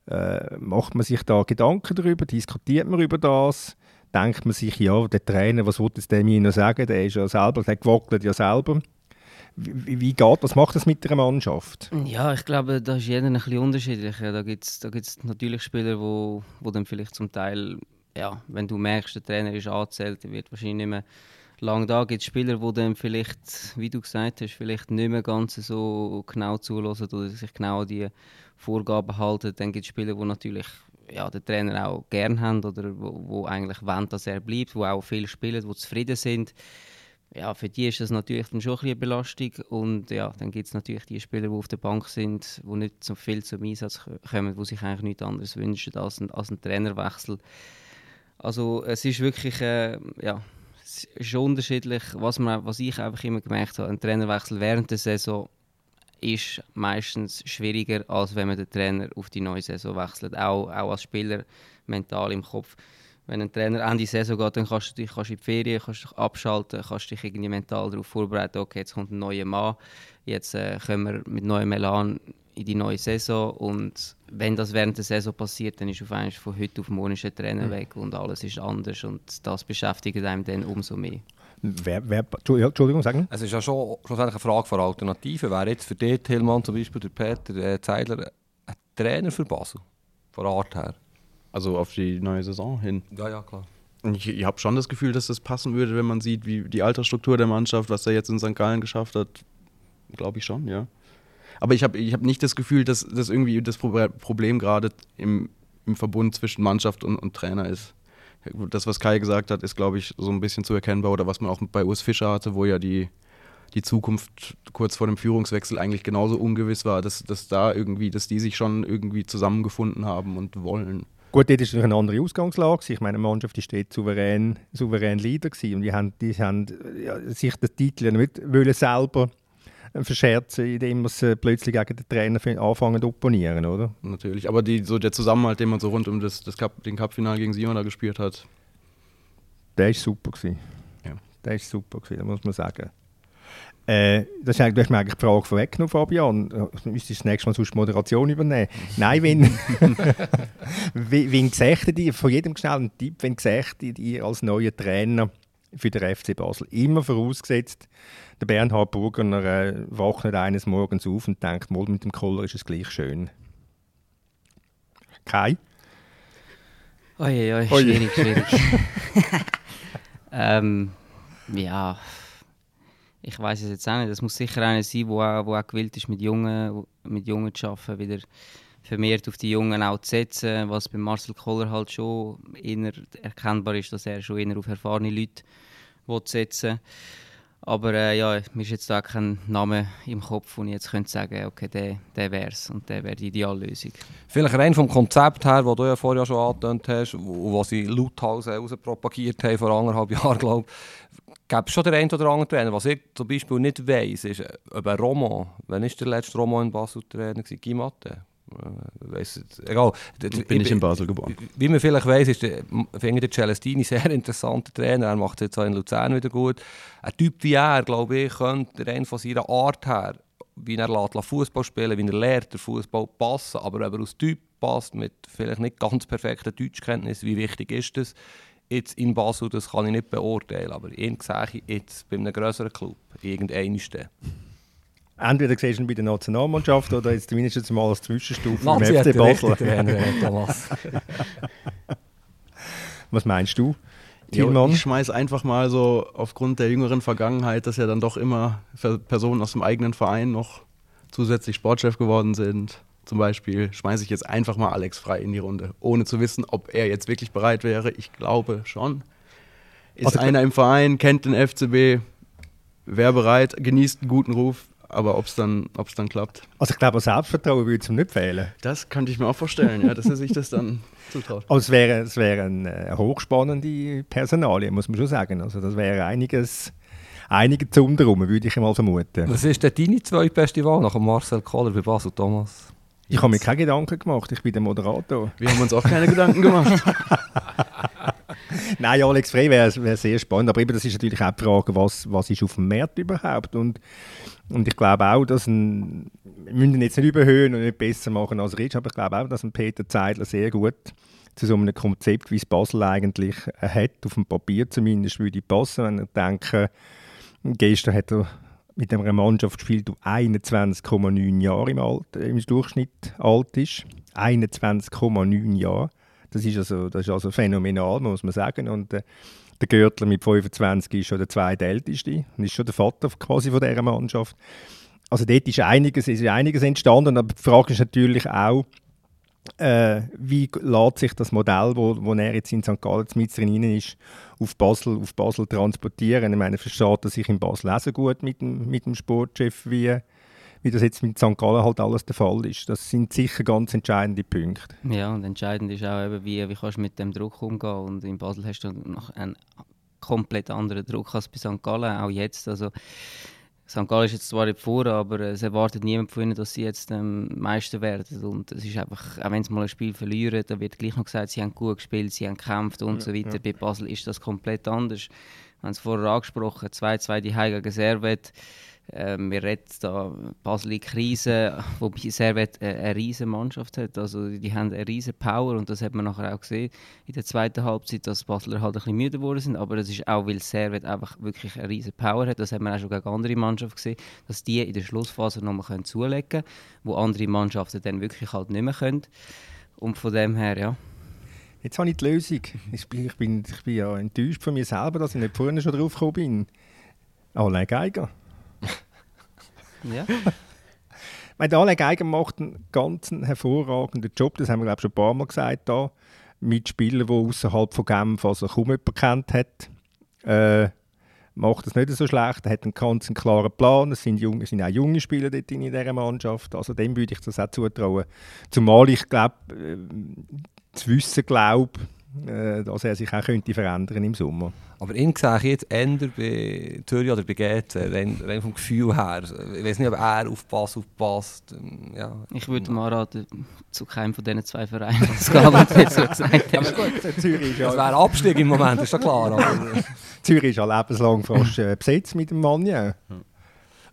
Äh, macht man sich da Gedanken darüber? Diskutiert man über das? Denkt man sich, ja, der Trainer, was will das dem noch sagen? Der ist ja selber, der gewackelt ja selber. Wie, wie geht das? Macht das mit einer Mannschaft? Ja, ich glaube, da ist jeder ein bisschen unterschiedlich. Da gibt es da gibt's natürlich Spieler, wo, wo dann vielleicht zum Teil, ja, wenn du merkst, der Trainer ist angezählt, der wird wahrscheinlich nicht mehr lang da. Gibt es Spieler, die dann vielleicht, wie du gesagt hast, vielleicht nicht mehr ganz so genau zulassen oder sich genau an die Vorgaben halten. Dann gibt es Spieler, die natürlich ja, den Trainer auch gern haben oder wo, wo eigentlich wollen, dass er bleibt, wo auch viel spielen, die zufrieden sind ja, für die ist das natürlich dann schon eine Belastung. Und ja, dann gibt es natürlich die Spieler, die auf der Bank sind, die nicht so viel zum Einsatz kommen, die sich eigentlich nichts anderes wünschen als ein, als ein Trainerwechsel. Also es ist wirklich, äh, ja, es ist unterschiedlich. Was, man, was ich einfach immer gemerkt habe, ein Trainerwechsel während der Saison ist meistens schwieriger, als wenn man den Trainer auf die neue Saison wechselt. Auch, auch als Spieler mental im Kopf wenn ein Trainer Ende Saison geht, dann kannst du dich kannst in die Ferien kannst dich abschalten, kannst dich irgendwie mental darauf vorbereiten, okay, jetzt kommt ein neuer Mann, jetzt äh, können wir mit neuem Elan in die neue Saison und wenn das während der Saison passiert, dann ist auf einmal von heute auf morgen ein Trainer mhm. weg und alles ist anders und das beschäftigt einem dann umso mehr. Wer, wer, Entschuldigung, sagen Es ist ja schon schlussendlich eine Frage von Alternativen. Wäre jetzt für dich, Tillmann zum Beispiel, der Peter äh, Zeidler, ein Trainer für Basel? Von Art her? Also auf die neue Saison hin? Ja, ja, klar. Ich, ich habe schon das Gefühl, dass das passen würde, wenn man sieht, wie die Altersstruktur der Mannschaft, was er jetzt in St. Gallen geschafft hat. Glaube ich schon, ja. Aber ich habe ich hab nicht das Gefühl, dass das irgendwie das Problem gerade im, im Verbund zwischen Mannschaft und, und Trainer ist. Das, was Kai gesagt hat, ist, glaube ich, so ein bisschen zu erkennbar. Oder was man auch bei Urs Fischer hatte, wo ja die, die Zukunft kurz vor dem Führungswechsel eigentlich genauso ungewiss war, dass, dass da irgendwie, dass die sich schon irgendwie zusammengefunden haben und wollen. Gut, das war eine andere Ausgangslage. Ich meine, die Mannschaft die steht souverän, souverän Leader gewesen. und die haben, die haben ja, sich den Titel nicht selber verscherzen, indem sie plötzlich gegen den Trainer anfangen zu opponieren, oder? Natürlich, aber die, so der Zusammenhalt, den man so rund um das, das Cup, den Cup-Final gegen Sion da gespielt hat, der war super. Gewesen. Ja. Der war super, gewesen, muss man sagen. Äh, das ist, du hast eigentlich die Frage vorweggenommen, Fabian. Du müsstest das nächste Mal sonst Moderation übernehmen. Nein, wenn, wenn, gesagt, von jedem schnell einen Tipp, wenn gesagt, ihr als neuer Trainer für den FC Basel, immer vorausgesetzt, der Bernhard Burgener äh, wacht nicht eines Morgens auf und denkt, mal mit dem Koller ist es gleich schön. Kai? Oi, oi, schwierig, schwierig. ähm, ja, ich weiß es jetzt auch nicht. Es muss sicher einer sein, der auch, wo auch gewillt ist, mit Jungen, mit Jungen zu arbeiten, wieder vermehrt auf die Jungen auch zu setzen, was bei Marcel Koller halt schon eher erkennbar ist, dass er schon eher auf erfahrene Leute setzen will. Aber äh, ja, mir ist jetzt da kein Name im Kopf, wo ich jetzt könnte sagen okay, der, der wäre es und der wäre die Ideallösung. Vielleicht rein vom Konzept her, das du ja vorher schon angetönt hast, und was sie lauthals propagiert haben vor anderthalb Jahren, glaube ich, gäbe es schon den einen oder anderen Trainer. Was ich zum Beispiel nicht weiss, ist, ob ein Roman, wann war der letzte Roman in Basel Trainer? Äh, weiss, egal. Bin ich in Basel geboren. Wie man vielleicht weiss, ist der, finde der Celestini sehr interessanter Trainer. Er macht es jetzt auch in Luzern wieder gut. Ein Typ wie er, glaube ich, könnte rein von seiner Art her, wie er Fußball spielen wie er lernt, der Fußball passen. Aber wenn er aus Typ passt, mit vielleicht nicht ganz perfekten Deutschkenntnissen, wie wichtig ist das? Jetzt in Basel, das kann ich nicht beurteilen. Aber ihn sehe ich jetzt bei einem größeren Club, irgendeinem entweder siehst du ihn bei der Nationalmannschaft oder jetzt zumindest mal als Zwischenstufe im FC Basel. Was meinst du? Ja, ich schmeiß einfach mal so aufgrund der jüngeren Vergangenheit, dass ja dann doch immer Personen aus dem eigenen Verein noch zusätzlich Sportchef geworden sind. Zum Beispiel schmeiße ich jetzt einfach mal Alex Frei in die Runde, ohne zu wissen, ob er jetzt wirklich bereit wäre. Ich glaube schon. Ist also, einer im Verein, kennt den FCB, wäre bereit, genießt einen guten Ruf, aber ob es dann, dann klappt. Also ich glaube, Selbstvertrauen würde es ihm nicht fehlen. Das könnte ich mir auch vorstellen, ja, dass er sich das dann zutraut. Also es wäre, es wäre eine äh, hochspannende Personalie, muss man schon sagen. Also das wäre einiges, einige zum drum, würde ich mal vermuten. Was ist denn deine zweitbeste Wahl nach Marcel Kohler bei Basel, Thomas? Ich habe mir keine Gedanken gemacht, ich bin der Moderator. Wir haben uns auch keine Gedanken gemacht. Nein, Alex Frey wäre wär sehr spannend, aber eben, das ist natürlich auch die Frage, was, was ist auf dem Markt überhaupt und, und ich glaube auch, dass ein, wir müssen jetzt nicht überhöhen und nicht besser machen als Rich, aber ich glaube auch, dass ein Peter Zeidler sehr gut zu so einem Konzept, wie es Basel eigentlich hat, auf dem Papier zumindest, würde passen, wenn er denke, gestern hat er mit einer Mannschaft gespielt, die 21,9 Jahre im, Alter, im Durchschnitt alt ist. 21,9 Jahre. Das ist also, das ist also phänomenal, muss man sagen. Und äh, der Görtler mit 25 ist schon der zweitälteste und ist schon der Vater quasi von dieser Mannschaft. Also dort ist einiges, ist einiges entstanden, aber die Frage ist natürlich auch, äh, wie lässt sich das Modell, wo, wo er jetzt in St. Gallen mit drin ist, auf Basel, auf Basel transportieren? Ich meine, versteht er sich in Basel auch so gut mit dem, mit dem Sportchef wie, wie das jetzt mit St. Gallen halt alles der Fall ist. Das sind sicher ganz entscheidende Punkte. Ja, und entscheidend ist auch eben, wie, wie kannst du mit dem Druck umgehen. Und in Basel hast du noch einen komplett anderen Druck als bei St. Gallen, auch jetzt. Also, St. Gallen ist jetzt zwar nicht vor, aber es erwartet niemand von ihnen, dass sie jetzt ähm, Meister werden. Und es ist einfach, auch wenn sie mal ein Spiel verlieren, dann wird gleich noch gesagt, sie haben gut gespielt, sie haben gekämpft und ja, so weiter. Ja. Bei Basel ist das komplett anders. Wir haben es vorher angesprochen, 2-2 die Heim gegen Servet äh, wir reden da Basel Krise, wobei Servet eine, eine riesige Mannschaft hat. Also die haben eine riesige Power und das hat man nachher auch gesehen in der zweiten Halbzeit, dass Basler halt ein bisschen müde geworden sind. Aber das ist auch, weil Servet einfach wirklich eine riesige Power hat. Das hat man auch schon gegen andere Mannschaften gesehen, dass die in der Schlussphase nochmal zulegen können, wo andere Mannschaften dann wirklich halt nicht mehr können. Und von dem her, ja. Jetzt habe ich die Lösung. Ich bin, ich bin, ich bin ja enttäuscht von mir selber, dass ich nicht vorhin schon drauf gekommen bin. Alain Geiger. Ja. Meine, Alain Geiger macht einen ganz hervorragenden Job, das haben wir glaube schon ein paar Mal gesagt da, mit Spielern, die außerhalb von Genf also kaum jemand kennt hat. Äh, macht das nicht so schlecht, er hat einen ganz klaren Plan, es sind, junge, es sind auch junge Spieler dort in dieser Mannschaft, also dem würde ich das auch zutrauen. Zumal ich glaube, äh, zu wissen glaube, dass er sich auch könnte verändern im Sommer. Aber ihn sehe ich jetzt eher bei Thürja oder bei GC, rein, rein vom Gefühl her. Ich weiß nicht, ob er aufpasst, aufpasst. Ähm, ja. Ich würde mal raten, zu keinem von diesen zwei Vereinen zu gehen, was du jetzt so gesagt hast. Aber gut, Zürich ist ja... Das wäre Abstieg im Moment, ist ja klar. Aber... Zürich ist ja lebenslang fast äh, besetzt mit dem Mann, ja.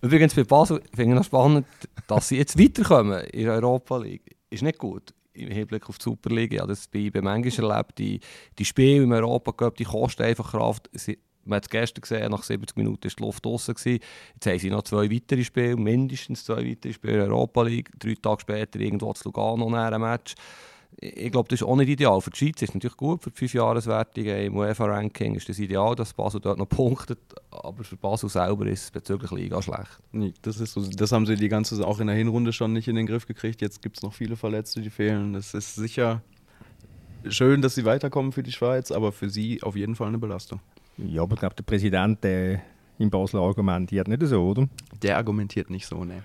Übrigens bei Basel finde ich noch spannend, dass sie jetzt weiterkommen in der Europa League. Ist nicht gut im Hinblick auf die Superliga. Habe das bei manchmal erlebt. Die, die Spiele im Europa Cup, die kosten einfach Kraft. Sie, man hat es gestern gesehen, nach 70 Minuten war die Luft draußen. Jetzt haben sie noch zwei weitere Spiele, mindestens zwei weitere Spiele in der Europa League. Drei Tage später irgendwo zu Lugano ein Match ich glaube, das ist auch nicht ideal. Für die Schweiz ist es natürlich gut, für die Fünfjahreswertungen im UEFA-Ranking ist das ideal, dass Basel dort noch punktet, aber für Basel selber ist es bezüglich Liga schlecht. Nee, das, ist so, das haben sie die ganze, auch in der Hinrunde schon nicht in den Griff gekriegt. Jetzt gibt es noch viele Verletzte, die fehlen. Das ist sicher schön, dass sie weiterkommen für die Schweiz, aber für sie auf jeden Fall eine Belastung. Ja, aber ich glaube, der Präsident der in Basel argumentiert nicht so, oder? Der argumentiert nicht so, ne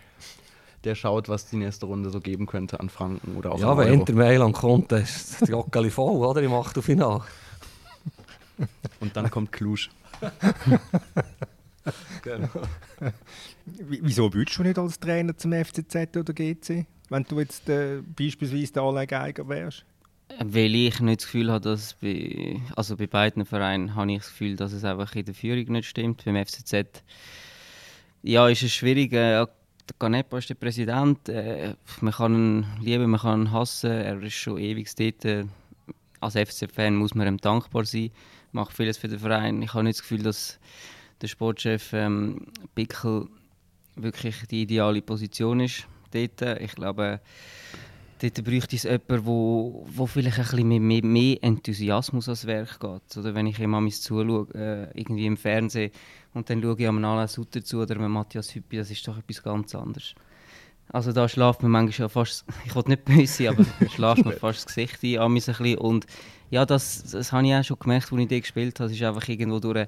der schaut, was die nächste Runde so geben könnte an Franken oder auch Ja, wenn Inter Mailand kommt, dann ist die Jockeli voll, oder? Im Achtelfinale. Und dann kommt Klusch. genau. Wieso willst du nicht als Trainer zum FCZ oder GC, wenn du jetzt äh, beispielsweise der Alain Geiger wärst? Weil ich nicht das Gefühl habe, dass bei, also bei beiden Vereinen habe ich das Gefühl, dass es einfach in der Führung nicht stimmt. Beim FCZ ja, ist es schwierig. Äh, der Canepa ist der Präsident. Äh, man kann ihn lieben, man kann ihn hassen. Er ist schon ewig dort. Äh, als FC-Fan muss man ihm dankbar sein. Macht vieles für den Verein. Ich habe nicht das Gefühl, dass der Sportchef ähm, Pickel wirklich die ideale Position ist dort. Ich glaube, dort bräuchte es jemanden, wo, wo vielleicht ein bisschen mehr, mehr, mehr Enthusiasmus ans Werk geht. Oder wenn ich an zuschaue, äh, irgendwie im Fernsehen, und dann schaue ich einem Alain Sutter zu oder einem Matthias Hüppi, das ist doch etwas ganz anderes. Also da schlaft man manchmal fast, ich will nicht böse sein, aber da schlaft man fast das Gesicht ein, ein bisschen. Und ja, das, das habe ich auch schon gemerkt, als ich den gespielt habe. Es ist einfach irgendwo durch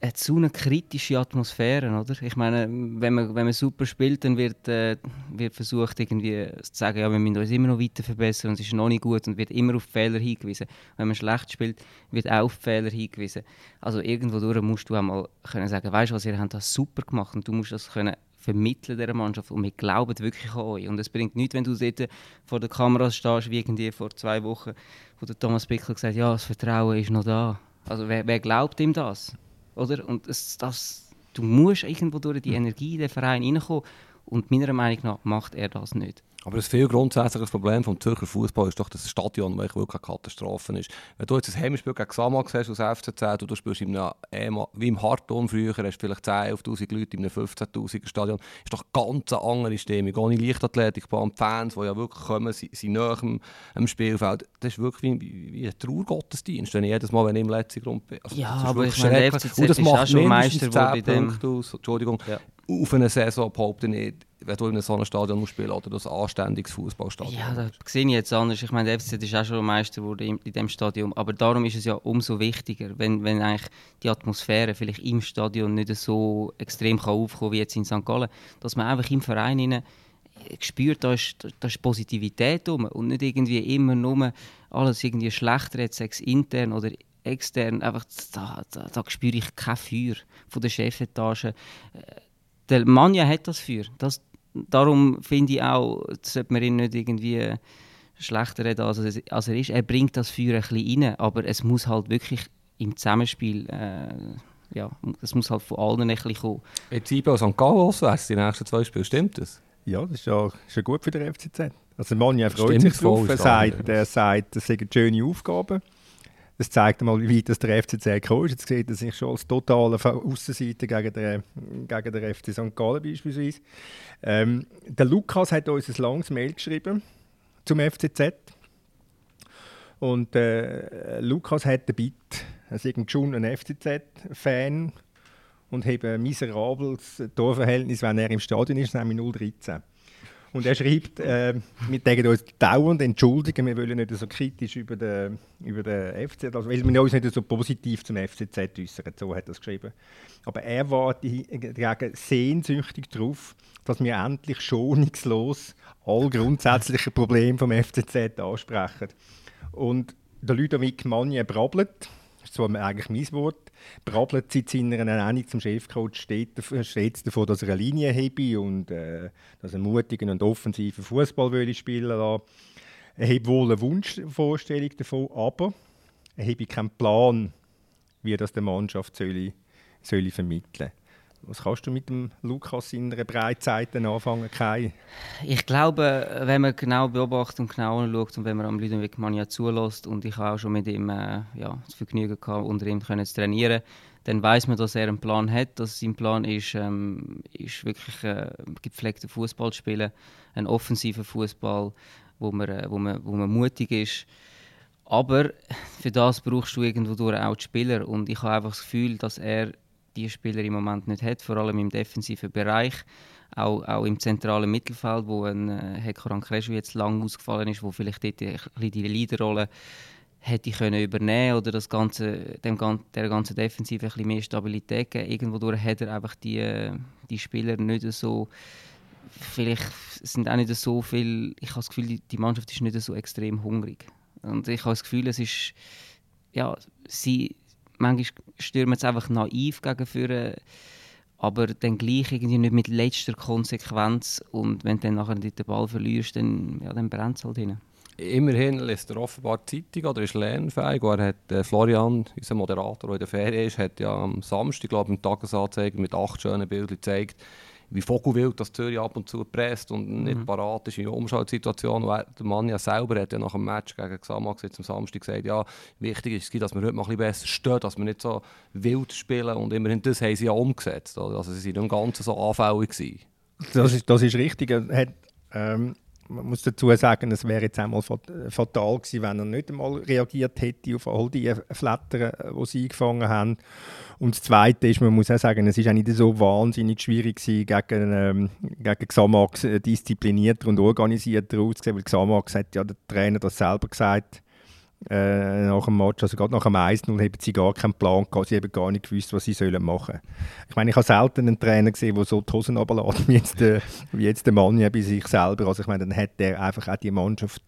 eine, so eine kritische Atmosphäre, oder? Ich meine, wenn man, wenn man super spielt, dann wird, äh, wird versucht, irgendwie zu sagen, ja, wir müssen uns immer noch weiter verbessern und es ist noch nicht gut und wird immer auf Fehler hingewiesen. Wenn man schlecht spielt, wird auch auf Fehler hingewiesen. Also irgendwo durch musst du auch mal können sagen, weißt du was, ihr habt das super gemacht und du musst das können vermitteln dieser Mannschaft und wir glauben wirklich an euch. Und es bringt nichts, wenn du dort vor der Kamera stehst, wie irgendwie vor zwei Wochen, wo der Thomas Bickel gesagt hat, ja, das Vertrauen ist noch da. Also wer, wer glaubt ihm das? Oder? Und es, das, du musst irgendwo durch die Energie in den Verein reinkommen. Und meiner Meinung nach macht er das nicht. Aber das viel grundsätzliches Problem vom Zürcher Fußball ist doch, dass das Stadion wirklich eine Katastrophe ist. Wenn du jetzt ein Heimspiel gegen Sama siehst aus FCZ und du spielst in einem, wie im Hartton früher, hast du vielleicht 10.000, 11'000 Leute in einem 15'000er Stadion, ist doch ganz eine andere Stimmung. Ohne Leichtathletikbahn, die Fans, die ja wirklich kommen, sind, am, am Spielfeld. Das ist wirklich wie, wie ein Trauergottesdienst, wenn ich jedes Mal, wenn ich im letzten Grund bin. Also, ja, aber ich meine, FCZ und das ist auch schon Meister, 10 Punkte aus, Entschuldigung, ja. auf einer Saison behaupte ich nicht wenn du in so einem Stadion musst spielen oder das anständiges Fußballstadion. Ja, das sehe ich jetzt anders. Ich meine, der FCZ ist auch schon Meister geworden in, diesem Stadion. Aber darum ist es ja umso wichtiger, wenn, wenn eigentlich die Atmosphäre vielleicht im Stadion nicht so extrem kann aufkommen wie jetzt in St. Gallen, dass man einfach im Verein rein spürt, da ist, da ist Positivität rum und nicht irgendwie immer nur alles irgendwie schlecht redet, sei es intern oder extern. Einfach, da, da, da spüre ich kein Feuer von der Chefetage. Äh, der Manja hat das Feuer. Das, darum finde ich auch, sollte man ihn nicht irgendwie schlechter reden, als, er ist. Er bringt das Feuer ein bisschen rein, aber es muss halt wirklich im Zusammenspiel äh, ja, das muss halt von allen ein bisschen kommen. Jetzt IB und St. Gallen auswärts, die nächsten zwei Spiele, stimmt das? Ja, das ist ja, ist ja gut für den FCZ. Also Manja freut Stimmt, sich drauf. Er sagt, er sagt, das sind schöne Aufgaben. Das zeigt mal, wie weit der FCZ gekommen ist. Jetzt sieht er sich schon als totaler Außenseiter gegen den, gegen den FC St. Gallen beispielsweise. Ähm, der Lukas hat uns ein langes Mail geschrieben zum FCZ. Und äh, Lukas hat den Bit, er ist schon ein FCZ-Fan und hat ein miserables Torverhältnis, wenn er im Stadion ist, nämlich 013. Und er schreibt, äh, wir denken uns dauernd entschuldigen, wir wollen nicht so kritisch über den, über den FCZ, also weil wir uns nicht so positiv zum FCZ äußern, so hat er es geschrieben. Aber er wartet dagegen sehnsüchtig darauf, dass wir endlich schonungslos alle grundsätzlichen Probleme vom FCZ ansprechen. Und der Ludovic Manje brabbelt, das ist zwar eigentlich mein Wort, brabbelt seit seiner Ernennung zum Chefcoach steht, steht davon, dass er eine Linie habe und äh, dass er mutigen und offensiven Fußball will spielen lassen. Er hat wohl eine Wunschvorstellung davon, aber er habe keinen Plan, wie das der Mannschaft soll, soll vermitteln was kannst du mit dem Lukas in einer Breitseite anfangen, Kai? Ich glaube, wenn man genau beobachtet und genau anschaut und wenn man am Ludovic Mania zulässt und ich auch schon mit ihm äh, ja, das Vergnügen gehabt, unter ihm können zu trainieren, dann weiß man, dass er einen Plan hat, dass sein Plan ist, ähm, ist wirklich äh, gepflegter Fußball spielen, ein offensiver Fußball, wo man, äh, wo, man, wo man mutig ist. Aber für das brauchst du irgendwo durch auch die Spieler und ich habe einfach das Gefühl, dass er die Spieler im Moment nicht hat, vor allem im defensiven Bereich, auch, auch im zentralen Mittelfeld, wo ein äh, Hekaran Kreschu jetzt lang ausgefallen ist, wo vielleicht dort bisschen die Leaderrolle hätte können übernehmen oder das ganze, dem, der ganzen Defensive ein bisschen mehr Stabilität geben. Irgendwo durch hat er einfach die, die Spieler nicht so vielleicht sind auch nicht so viel, ich habe das Gefühl, die, die Mannschaft ist nicht so extrem hungrig. Und ich habe das Gefühl, es ist, ja, sie, manchmal stürmen sie einfach naiv gegen führen, aber dann gleich irgendwie nicht mit letzter Konsequenz und wenn du dann nachher den Ball verlierst, dann, ja, dann brennt es halt hin. Immerhin lässt er offenbar die Zeitung oder ist lernfähig. Er hat, äh, Florian, unser Moderator, der in der Ferien ist, hat ja am Samstag, glaube ich, im Tagesanzeiger mit acht schönen Bildern gezeigt, wie Vogelwild das Zürich ab und zu presst und nicht mhm. parat ist in Umschaltsituationen. Der Mann ja selber hat ja nach dem Match gegen Xamax jetzt am Samstag gesagt, ja, wichtig ist, dass wir heute mal ein bisschen besser stehen, dass wir nicht so wild spielen und immerhin das haben sie ja umgesetzt. Also sie waren im Ganzen so anfällig. Gewesen. Das ist, das ist richtig. Er hat, ähm man muss dazu sagen, es wäre jetzt einmal fatal gewesen, wenn er nicht einmal reagiert hätte auf all die Flattern, die sie eingefangen haben. Und das Zweite ist, man muss auch sagen, es ist auch nicht so wahnsinnig schwierig gewesen, gegen, ähm, gegen Xamax äh, disziplinierter und organisierter auszusehen, weil Xamax hat ja der Trainer das selber gesagt, äh, nach dem Match, also gerade nach dem 1-0 haben sie gar keinen Plan gehabt, sie haben gar nicht gewusst, was sie sollen machen sollen. Ich meine, ich habe selten einen Trainer gesehen, der so die Hosen runterlässt, wie jetzt der, wie jetzt der Mann ja bei sich selber. Also ich meine, dann hat der einfach auch die Mannschaft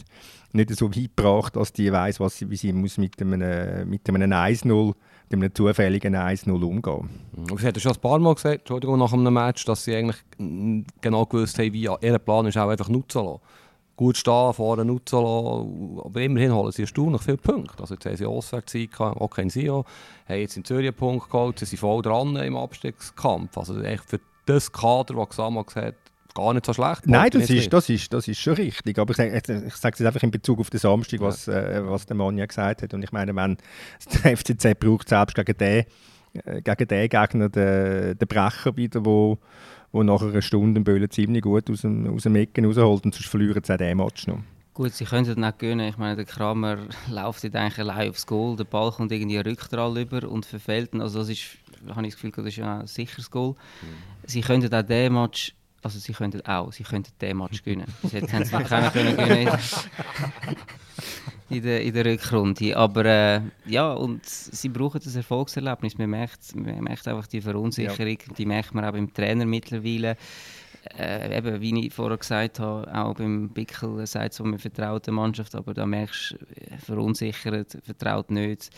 nicht so weit gebracht, dass die weiß, was sie, wie sie muss mit einem, mit einem 1-0 mit einem zufälligen 1-0 umgehen. muss. Sie hat schon ein paar Mal gesagt, Entschuldigung, nach einem Match, dass sie eigentlich genau gewusst haben, wie ihr Plan ist, auch einfach nutzen lassen gut stehen, vorne nutzen Aber immerhin holen sie erstaunlich viele Punkte. Also jetzt haben sie Auswärtszeit gehabt, auch kein Sio. Haben jetzt in Zürich einen Punkt geholt, sie sind voll dran im Abstiegskampf. Also echt für das Kader, das Xamax hat, gar nicht so schlecht. Nein, das ist, das, ist, das ist schon richtig. Aber ich, ich, ich sage es einfach in Bezug auf den Samstag, was, ja. äh, was der Mann ja gesagt hat. Und ich meine, wenn der FCZ braucht selbst gegen den, äh, gegen den Gegner den, den Brecher wieder, wo wo nach einer Stunde Böllen ziemlich gut aus dem, aus dem Ecken rausholt und sonst verlieren sie auch den Match noch. Gut, sie können es nicht gönnen. Ich meine, der Kramer läuft jetzt eigentlich allein aufs Goal, der Ball kommt irgendwie Rückdrall über und verfehlt ihn. Also das ist, habe ich das Gefühl, das ist ein sicheres Goal. Mhm. Sie könnten auch den Match also sie könnten auch, sie könnten den Match gewinnen. Sie hätten es noch keiner können gewinnen in der, in der Rückrunde. Aber äh, ja, und sie brauchen das Erfolgserlebnis. Man merkt, man merkt einfach die Verunsicherung, ja. die merkt man auch beim Trainer mittlerweile. Äh, eben, wie ich vorher gesagt habe, auch beim Bickel sagt es, man vertraut der Mannschaft, aber da merkst du, äh, verunsichert, vertraut nicht.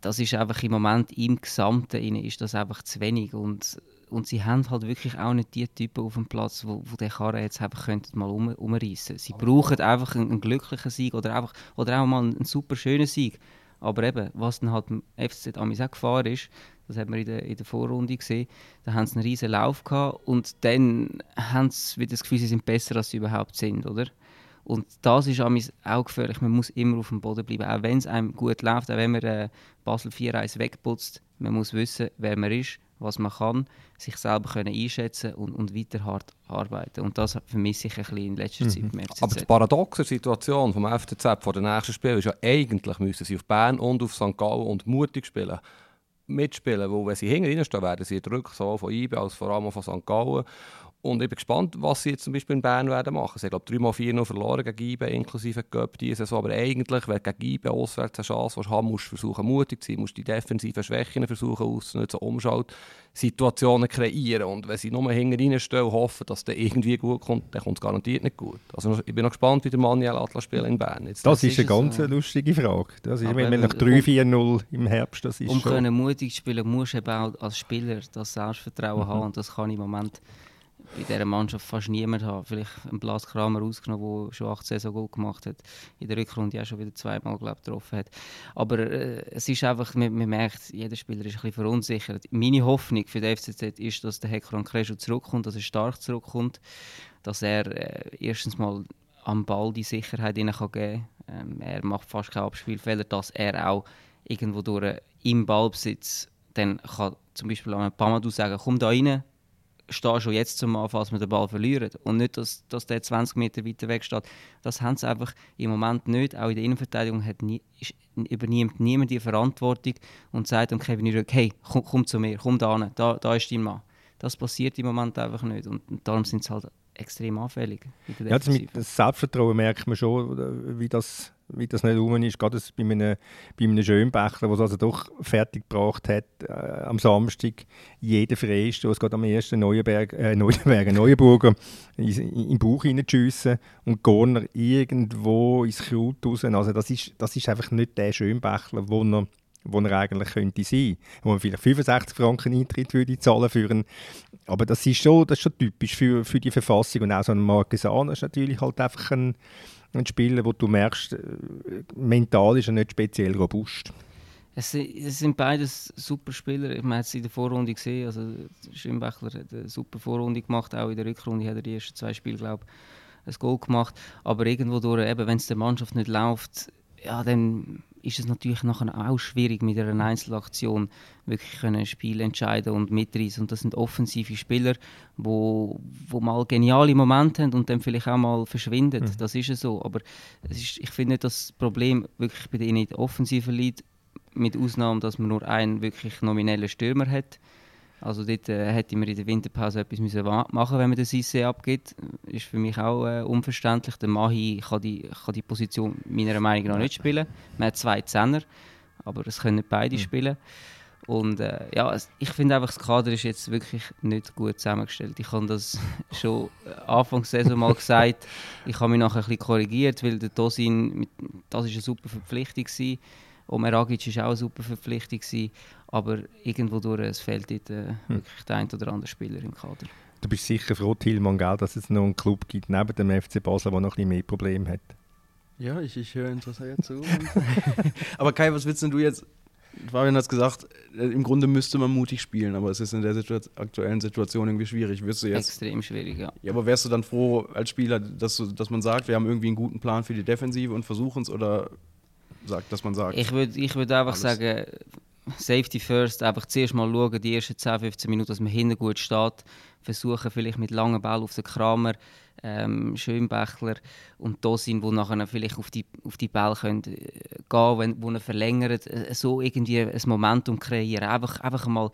Das ist einfach im Moment im Gesamten ist das einfach zu wenig und und sie haben halt wirklich auch nicht die Typen auf dem Platz, wo, wo der Karren jetzt einfach könnten mal um, umreißen. Sie brauchen einfach einen, einen, glücklichen Sieg oder einfach oder auch mal einen, einen super schönen Sieg. Aber eben, was dann halt im FCZ auch Gefahr ist, Das hat man in der, in der Vorrunde gesehen. Da haben sie einen riesen Lauf gehabt und dann haben sie wieder das Gefühl, sie sind besser, als sie überhaupt sind, oder? Und das ist auch gefährlich. Man muss immer auf dem Boden bleiben. Auch wenn es einem gut läuft, auch wenn man äh, Basel 4-1 wegputzt, man muss wissen, wer man ist, was man kann, sich selber können einschätzen und, und weiter hart arbeiten. Und das vermisse ich ein bisschen in letzter Zeit mhm. Aber die paradoxe Situation vom FCZ vor dem nächsten Spiel ist ja eigentlich, müssen sie auf Bern und auf St. Gallen und mutig spielen mitspielen, weil wenn sie hinten stehen, werden sie drücken, sowohl von IBE als vor allem von St. Gallen. Und ich bin gespannt, was sie jetzt zum Beispiel in Bern werden machen. Sie haben, glaube ich, 3 4 0 verloren gegen IBE, inklusive Göpp diese Saison. Aber eigentlich, wenn du gegen IBE auswärts eine Chance haben musst du versuchen, mutig zu sein, musst die defensiven Schwächen versuchen auszunutzen, Umschaltsituationen kreieren. Und wenn sie nur hinten reinstehen und hoffen, dass der irgendwie gut kommt, dann kommt es garantiert nicht gut. Also ich bin noch gespannt, wie der Manuel Atlas spielt in Bern. Jetzt, das, das, ist eine ganz so. lustige Frage. Das ist, wenn nach 3-4-0 im Herbst, das ist Um schon... können mutig zu spielen, musst du eben auch als Spieler das Selbstvertrauen mhm. haben. Und das kann im Moment bei dieser Mannschaft fast niemand haben. Vielleicht ein Blas Kramer ausgenommen, der schon 18 so gut gemacht hat. In der Rückrunde auch schon wieder zweimal glaub, getroffen hat. Aber äh, es ist einfach, man, man, merkt, jeder Spieler ist ein bisschen verunsichert. Meine Hoffnung für den FCZ ist, dass der Hekran Kreschu zurückkommt, dass er stark zurückkommt, dass er äh, erstens mal am Ball die Sicherheit geben kann. Ähm, er macht fast keine Abspielfehler, dass er auch irgendwo durch im Ballbesitz dann kann zum Beispiel an Pamadou sagen, komm da rein, stehe schon jetzt zum Anfang, als wir den Ball verlieren. Und nicht, dass, dass der 20 Meter weiter weg steht. Das haben sie einfach im Moment nicht. Auch in der Innenverteidigung hat nie, ist, übernimmt niemand die Verantwortung und sagt dem Kevin Rück, hey, komm, komm, zu mir, komm da hin, da, da ist dein Mann. Das passiert im Moment einfach nicht. Und darum sind sie halt extrem anfällig. Ja, das, mit, das Selbstvertrauen merkt man schon, wie das wie das nicht rum ist, gerade bei einem, bei einem Schönbächler, der es also doch fertig gebracht hat, äh, am Samstag jeden Freistoß, gerade am ersten Neuenberg, äh, Neuenberg, Neuenburger, in, den Bauch hineinschiessen und Gorner irgendwo ins Kraut raus. Also das ist, das ist einfach nicht der Schönbächler, wo er wo er eigentlich könnte sein, wo man vielleicht 65 Franken Eintritt würde zahlen einen. Aber das ist schon, das ist schon typisch für, für die Verfassung und auch so ein Marquesano ist natürlich halt einfach ein ein Spieler, wo du merkst, äh, mental ist er nicht speziell robust. Es, es sind beides super Spieler. Ich habe es in der Vorrunde gesehen. Also Schwimbächler hat eine super Vorrunde gemacht. Auch in der Rückrunde hat er die ersten zwei Spiele, glaube ich, ein Goal gemacht. Aber irgendwo durch, wenn es der Mannschaft nicht läuft, ja, dann ist es natürlich nachher auch schwierig, mit einer Einzelaktion wirklich ein Spiel entscheiden und mitreißen. Und das sind offensive Spieler, wo, wo mal geniale Momente haben und dann vielleicht auch mal verschwinden. Mhm. Das ist so. Aber ist, ich finde nicht, das Problem wirklich bei denen in der Offensive liegt, mit Ausnahme, dass man nur einen wirklich nominellen Stürmer hat. Also dort äh, hätte man in der Winterpause etwas müssen machen wenn man den Sisse abgibt. Ist für mich auch äh, unverständlich. Der Mahi kann die, kann die Position meiner Meinung nach nicht spielen. Man hat zwei Zehner, aber es können beide mhm. spielen. Und äh, ja, ich finde einfach, das Kader ist jetzt wirklich nicht gut zusammengestellt. Ich habe das schon Anfang der Saison mal gesagt. Ich habe mich nachher ein bisschen korrigiert, weil der Tosin, das war eine super Verpflichtung. Gewesen. Omer Agic war auch eine super Verpflichtung. Gewesen. Aber irgendwo durch es fehlt dort, äh, hm. wirklich der ein oder andere Spieler im Kader. Du bist sicher froh, Tilman, gell, dass es noch einen Club gibt neben dem FC Basel, der noch ein bisschen mehr Probleme hat. Ja, ich, ich höre interessiert zu. aber Kai, was willst denn du jetzt? Fabian hat es gesagt, äh, im Grunde müsste man mutig spielen, aber es ist in der Situa aktuellen Situation irgendwie schwierig. Wirst du jetzt, Extrem schwierig, ja. ja. Aber wärst du dann froh als Spieler, dass, du, dass man sagt, wir haben irgendwie einen guten Plan für die Defensive und versuchen es oder sagt, dass man sagt? Ich würde ich würd einfach alles. sagen, Safety first, einfach zuerst mal schauen, die ersten 10, 15 Minuten, dass man hinten gut steht. Versuchen vielleicht mit langen Ball auf den Kramer, ähm, Schönbächler und da sind, wo nachher vielleicht auf die, auf die Ball können, äh, gehen wenn, wo er verlängert, äh, so irgendwie ein Momentum kreieren. Einfach, einfach mal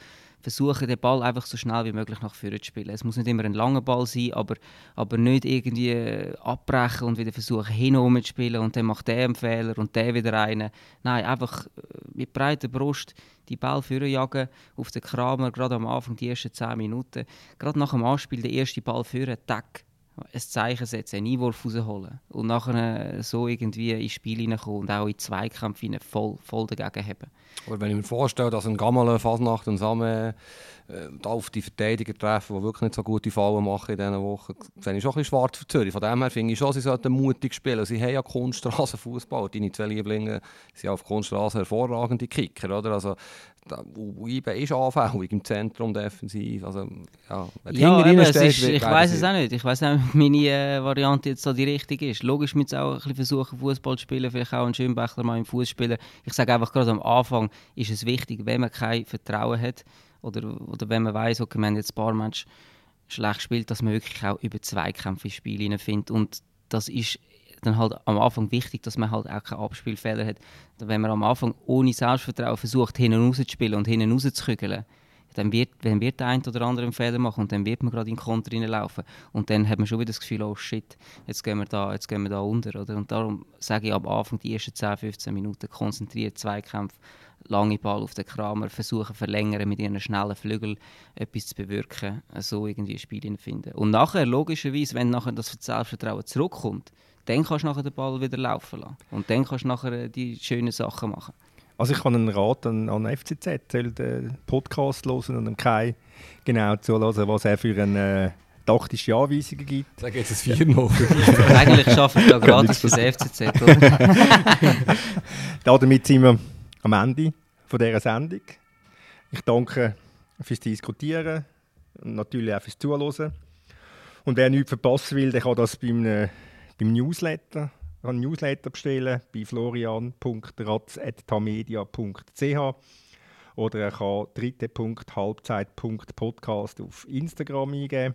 versuchen, den Ball einfach so schnell wie möglich nach vorne zu spielen. Es muss nicht immer ein langer Ball sein, aber, aber nicht irgendwie äh, abbrechen und wieder versuchen, hinum zu spielen und dann macht der einen Fehler und der wieder einen. Nein, einfach äh, mit breiter Brust die Ball jagen auf den Kramer, gerade am Anfang, die ersten 10 Minuten. Gerade nach dem Anspiel, der erste Ball führen, tack, ein Zeichen setzen, einen Einwurf rausholen und nachher so irgendwie ins Spiel hineinkommen und auch in Zweikämpfe voll, voll dagegen haben. Aber wenn ich mir vorstelle, dass ein Gammel, Fasnacht und Samen äh, da auf die Verteidiger treffen, die wirklich nicht so gute Fallen machen in diesen Wochen, sehe ich schon ein bisschen schwarz für Zürich. Von dem her finde ich schon, sie sollten mutig spielen. Sie haben ja Kunststraßenfußball. Deine zwei Lieblinge sind auf Kunststraße hervorragende Kicker. Oder? Also, Uibe ist anfällig im Zentrum defensiv. Also, ja, ja eben, steht, ist, ich weiß es auch nicht. Ich weiß nicht, ob meine äh, Variante jetzt so die richtige ist. Logisch sie auch ein bisschen versuchen, Fußball zu spielen, vielleicht auch einen Schönbächler mal im Fuß spielen. Ich sage einfach gerade am Anfang ist es wichtig, wenn man kein Vertrauen hat oder, oder wenn man weiß, okay, wir haben jetzt ein paar Menschen schlecht gespielt, dass man wirklich auch über Zweikämpfe ins Spiel findet. Und das ist dann halt am Anfang wichtig, dass man halt auch keine Abspielfehler hat. Wenn man am Anfang ohne Selbstvertrauen versucht, raus zu spielen und hinten raus zu kügeln, dann wird, dann wird der ein oder andere einen Fehler machen und dann wird man gerade in den Konter reinlaufen. Und dann hat man schon wieder das Gefühl, oh shit, jetzt gehen wir da, jetzt gehen wir da unter. Oder? Und darum sage ich am Anfang, die ersten 10, 15 Minuten konzentriert, Zweikämpfe, lange Ball auf den Kramer, versuchen verlängern mit ihren schnellen Flügeln etwas zu bewirken, so irgendwie ein Spiel finden. Und nachher, logischerweise, wenn nachher das Selbstvertrauen zurückkommt, dann kannst du nachher den Ball wieder laufen lassen. Und dann kannst du nachher äh, die schönen Sachen machen. Also ich kann einen Rat an, an FCZ, soll den Podcast hören und Kai genau zuhören, was er für eine äh, taktische Anweisungen gibt. Da geht es vier noch. Eigentlich arbeite ich da gratis für das FCZ. Damit sind wir am Ende von dieser Sendung. Ich danke fürs Diskutieren und natürlich auch fürs Zuhören. Und wer nichts verpassen will, der kann das beim beim Newsletter. Kann Newsletter bestellen bei florian.ratz.tamedia.ch oder er kann dritte.halbzeit.podcast auf Instagram eingeben.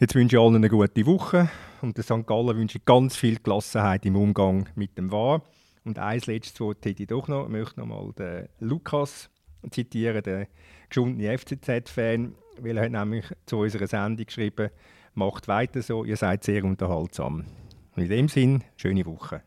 Jetzt wünsche ich allen eine gute Woche und der St. Gallen wünsche ich ganz viel Gelassenheit im Umgang mit dem War. Und ein letztes Wort hätte ich doch noch. Ich möchte noch mal den Lukas zitieren, den geschundenen FCZ-Fan, weil er hat nämlich zu unserer Sendung geschrieben Macht weiter so, ihr seid sehr unterhaltsam. Und in dem Sinn, schöne Woche.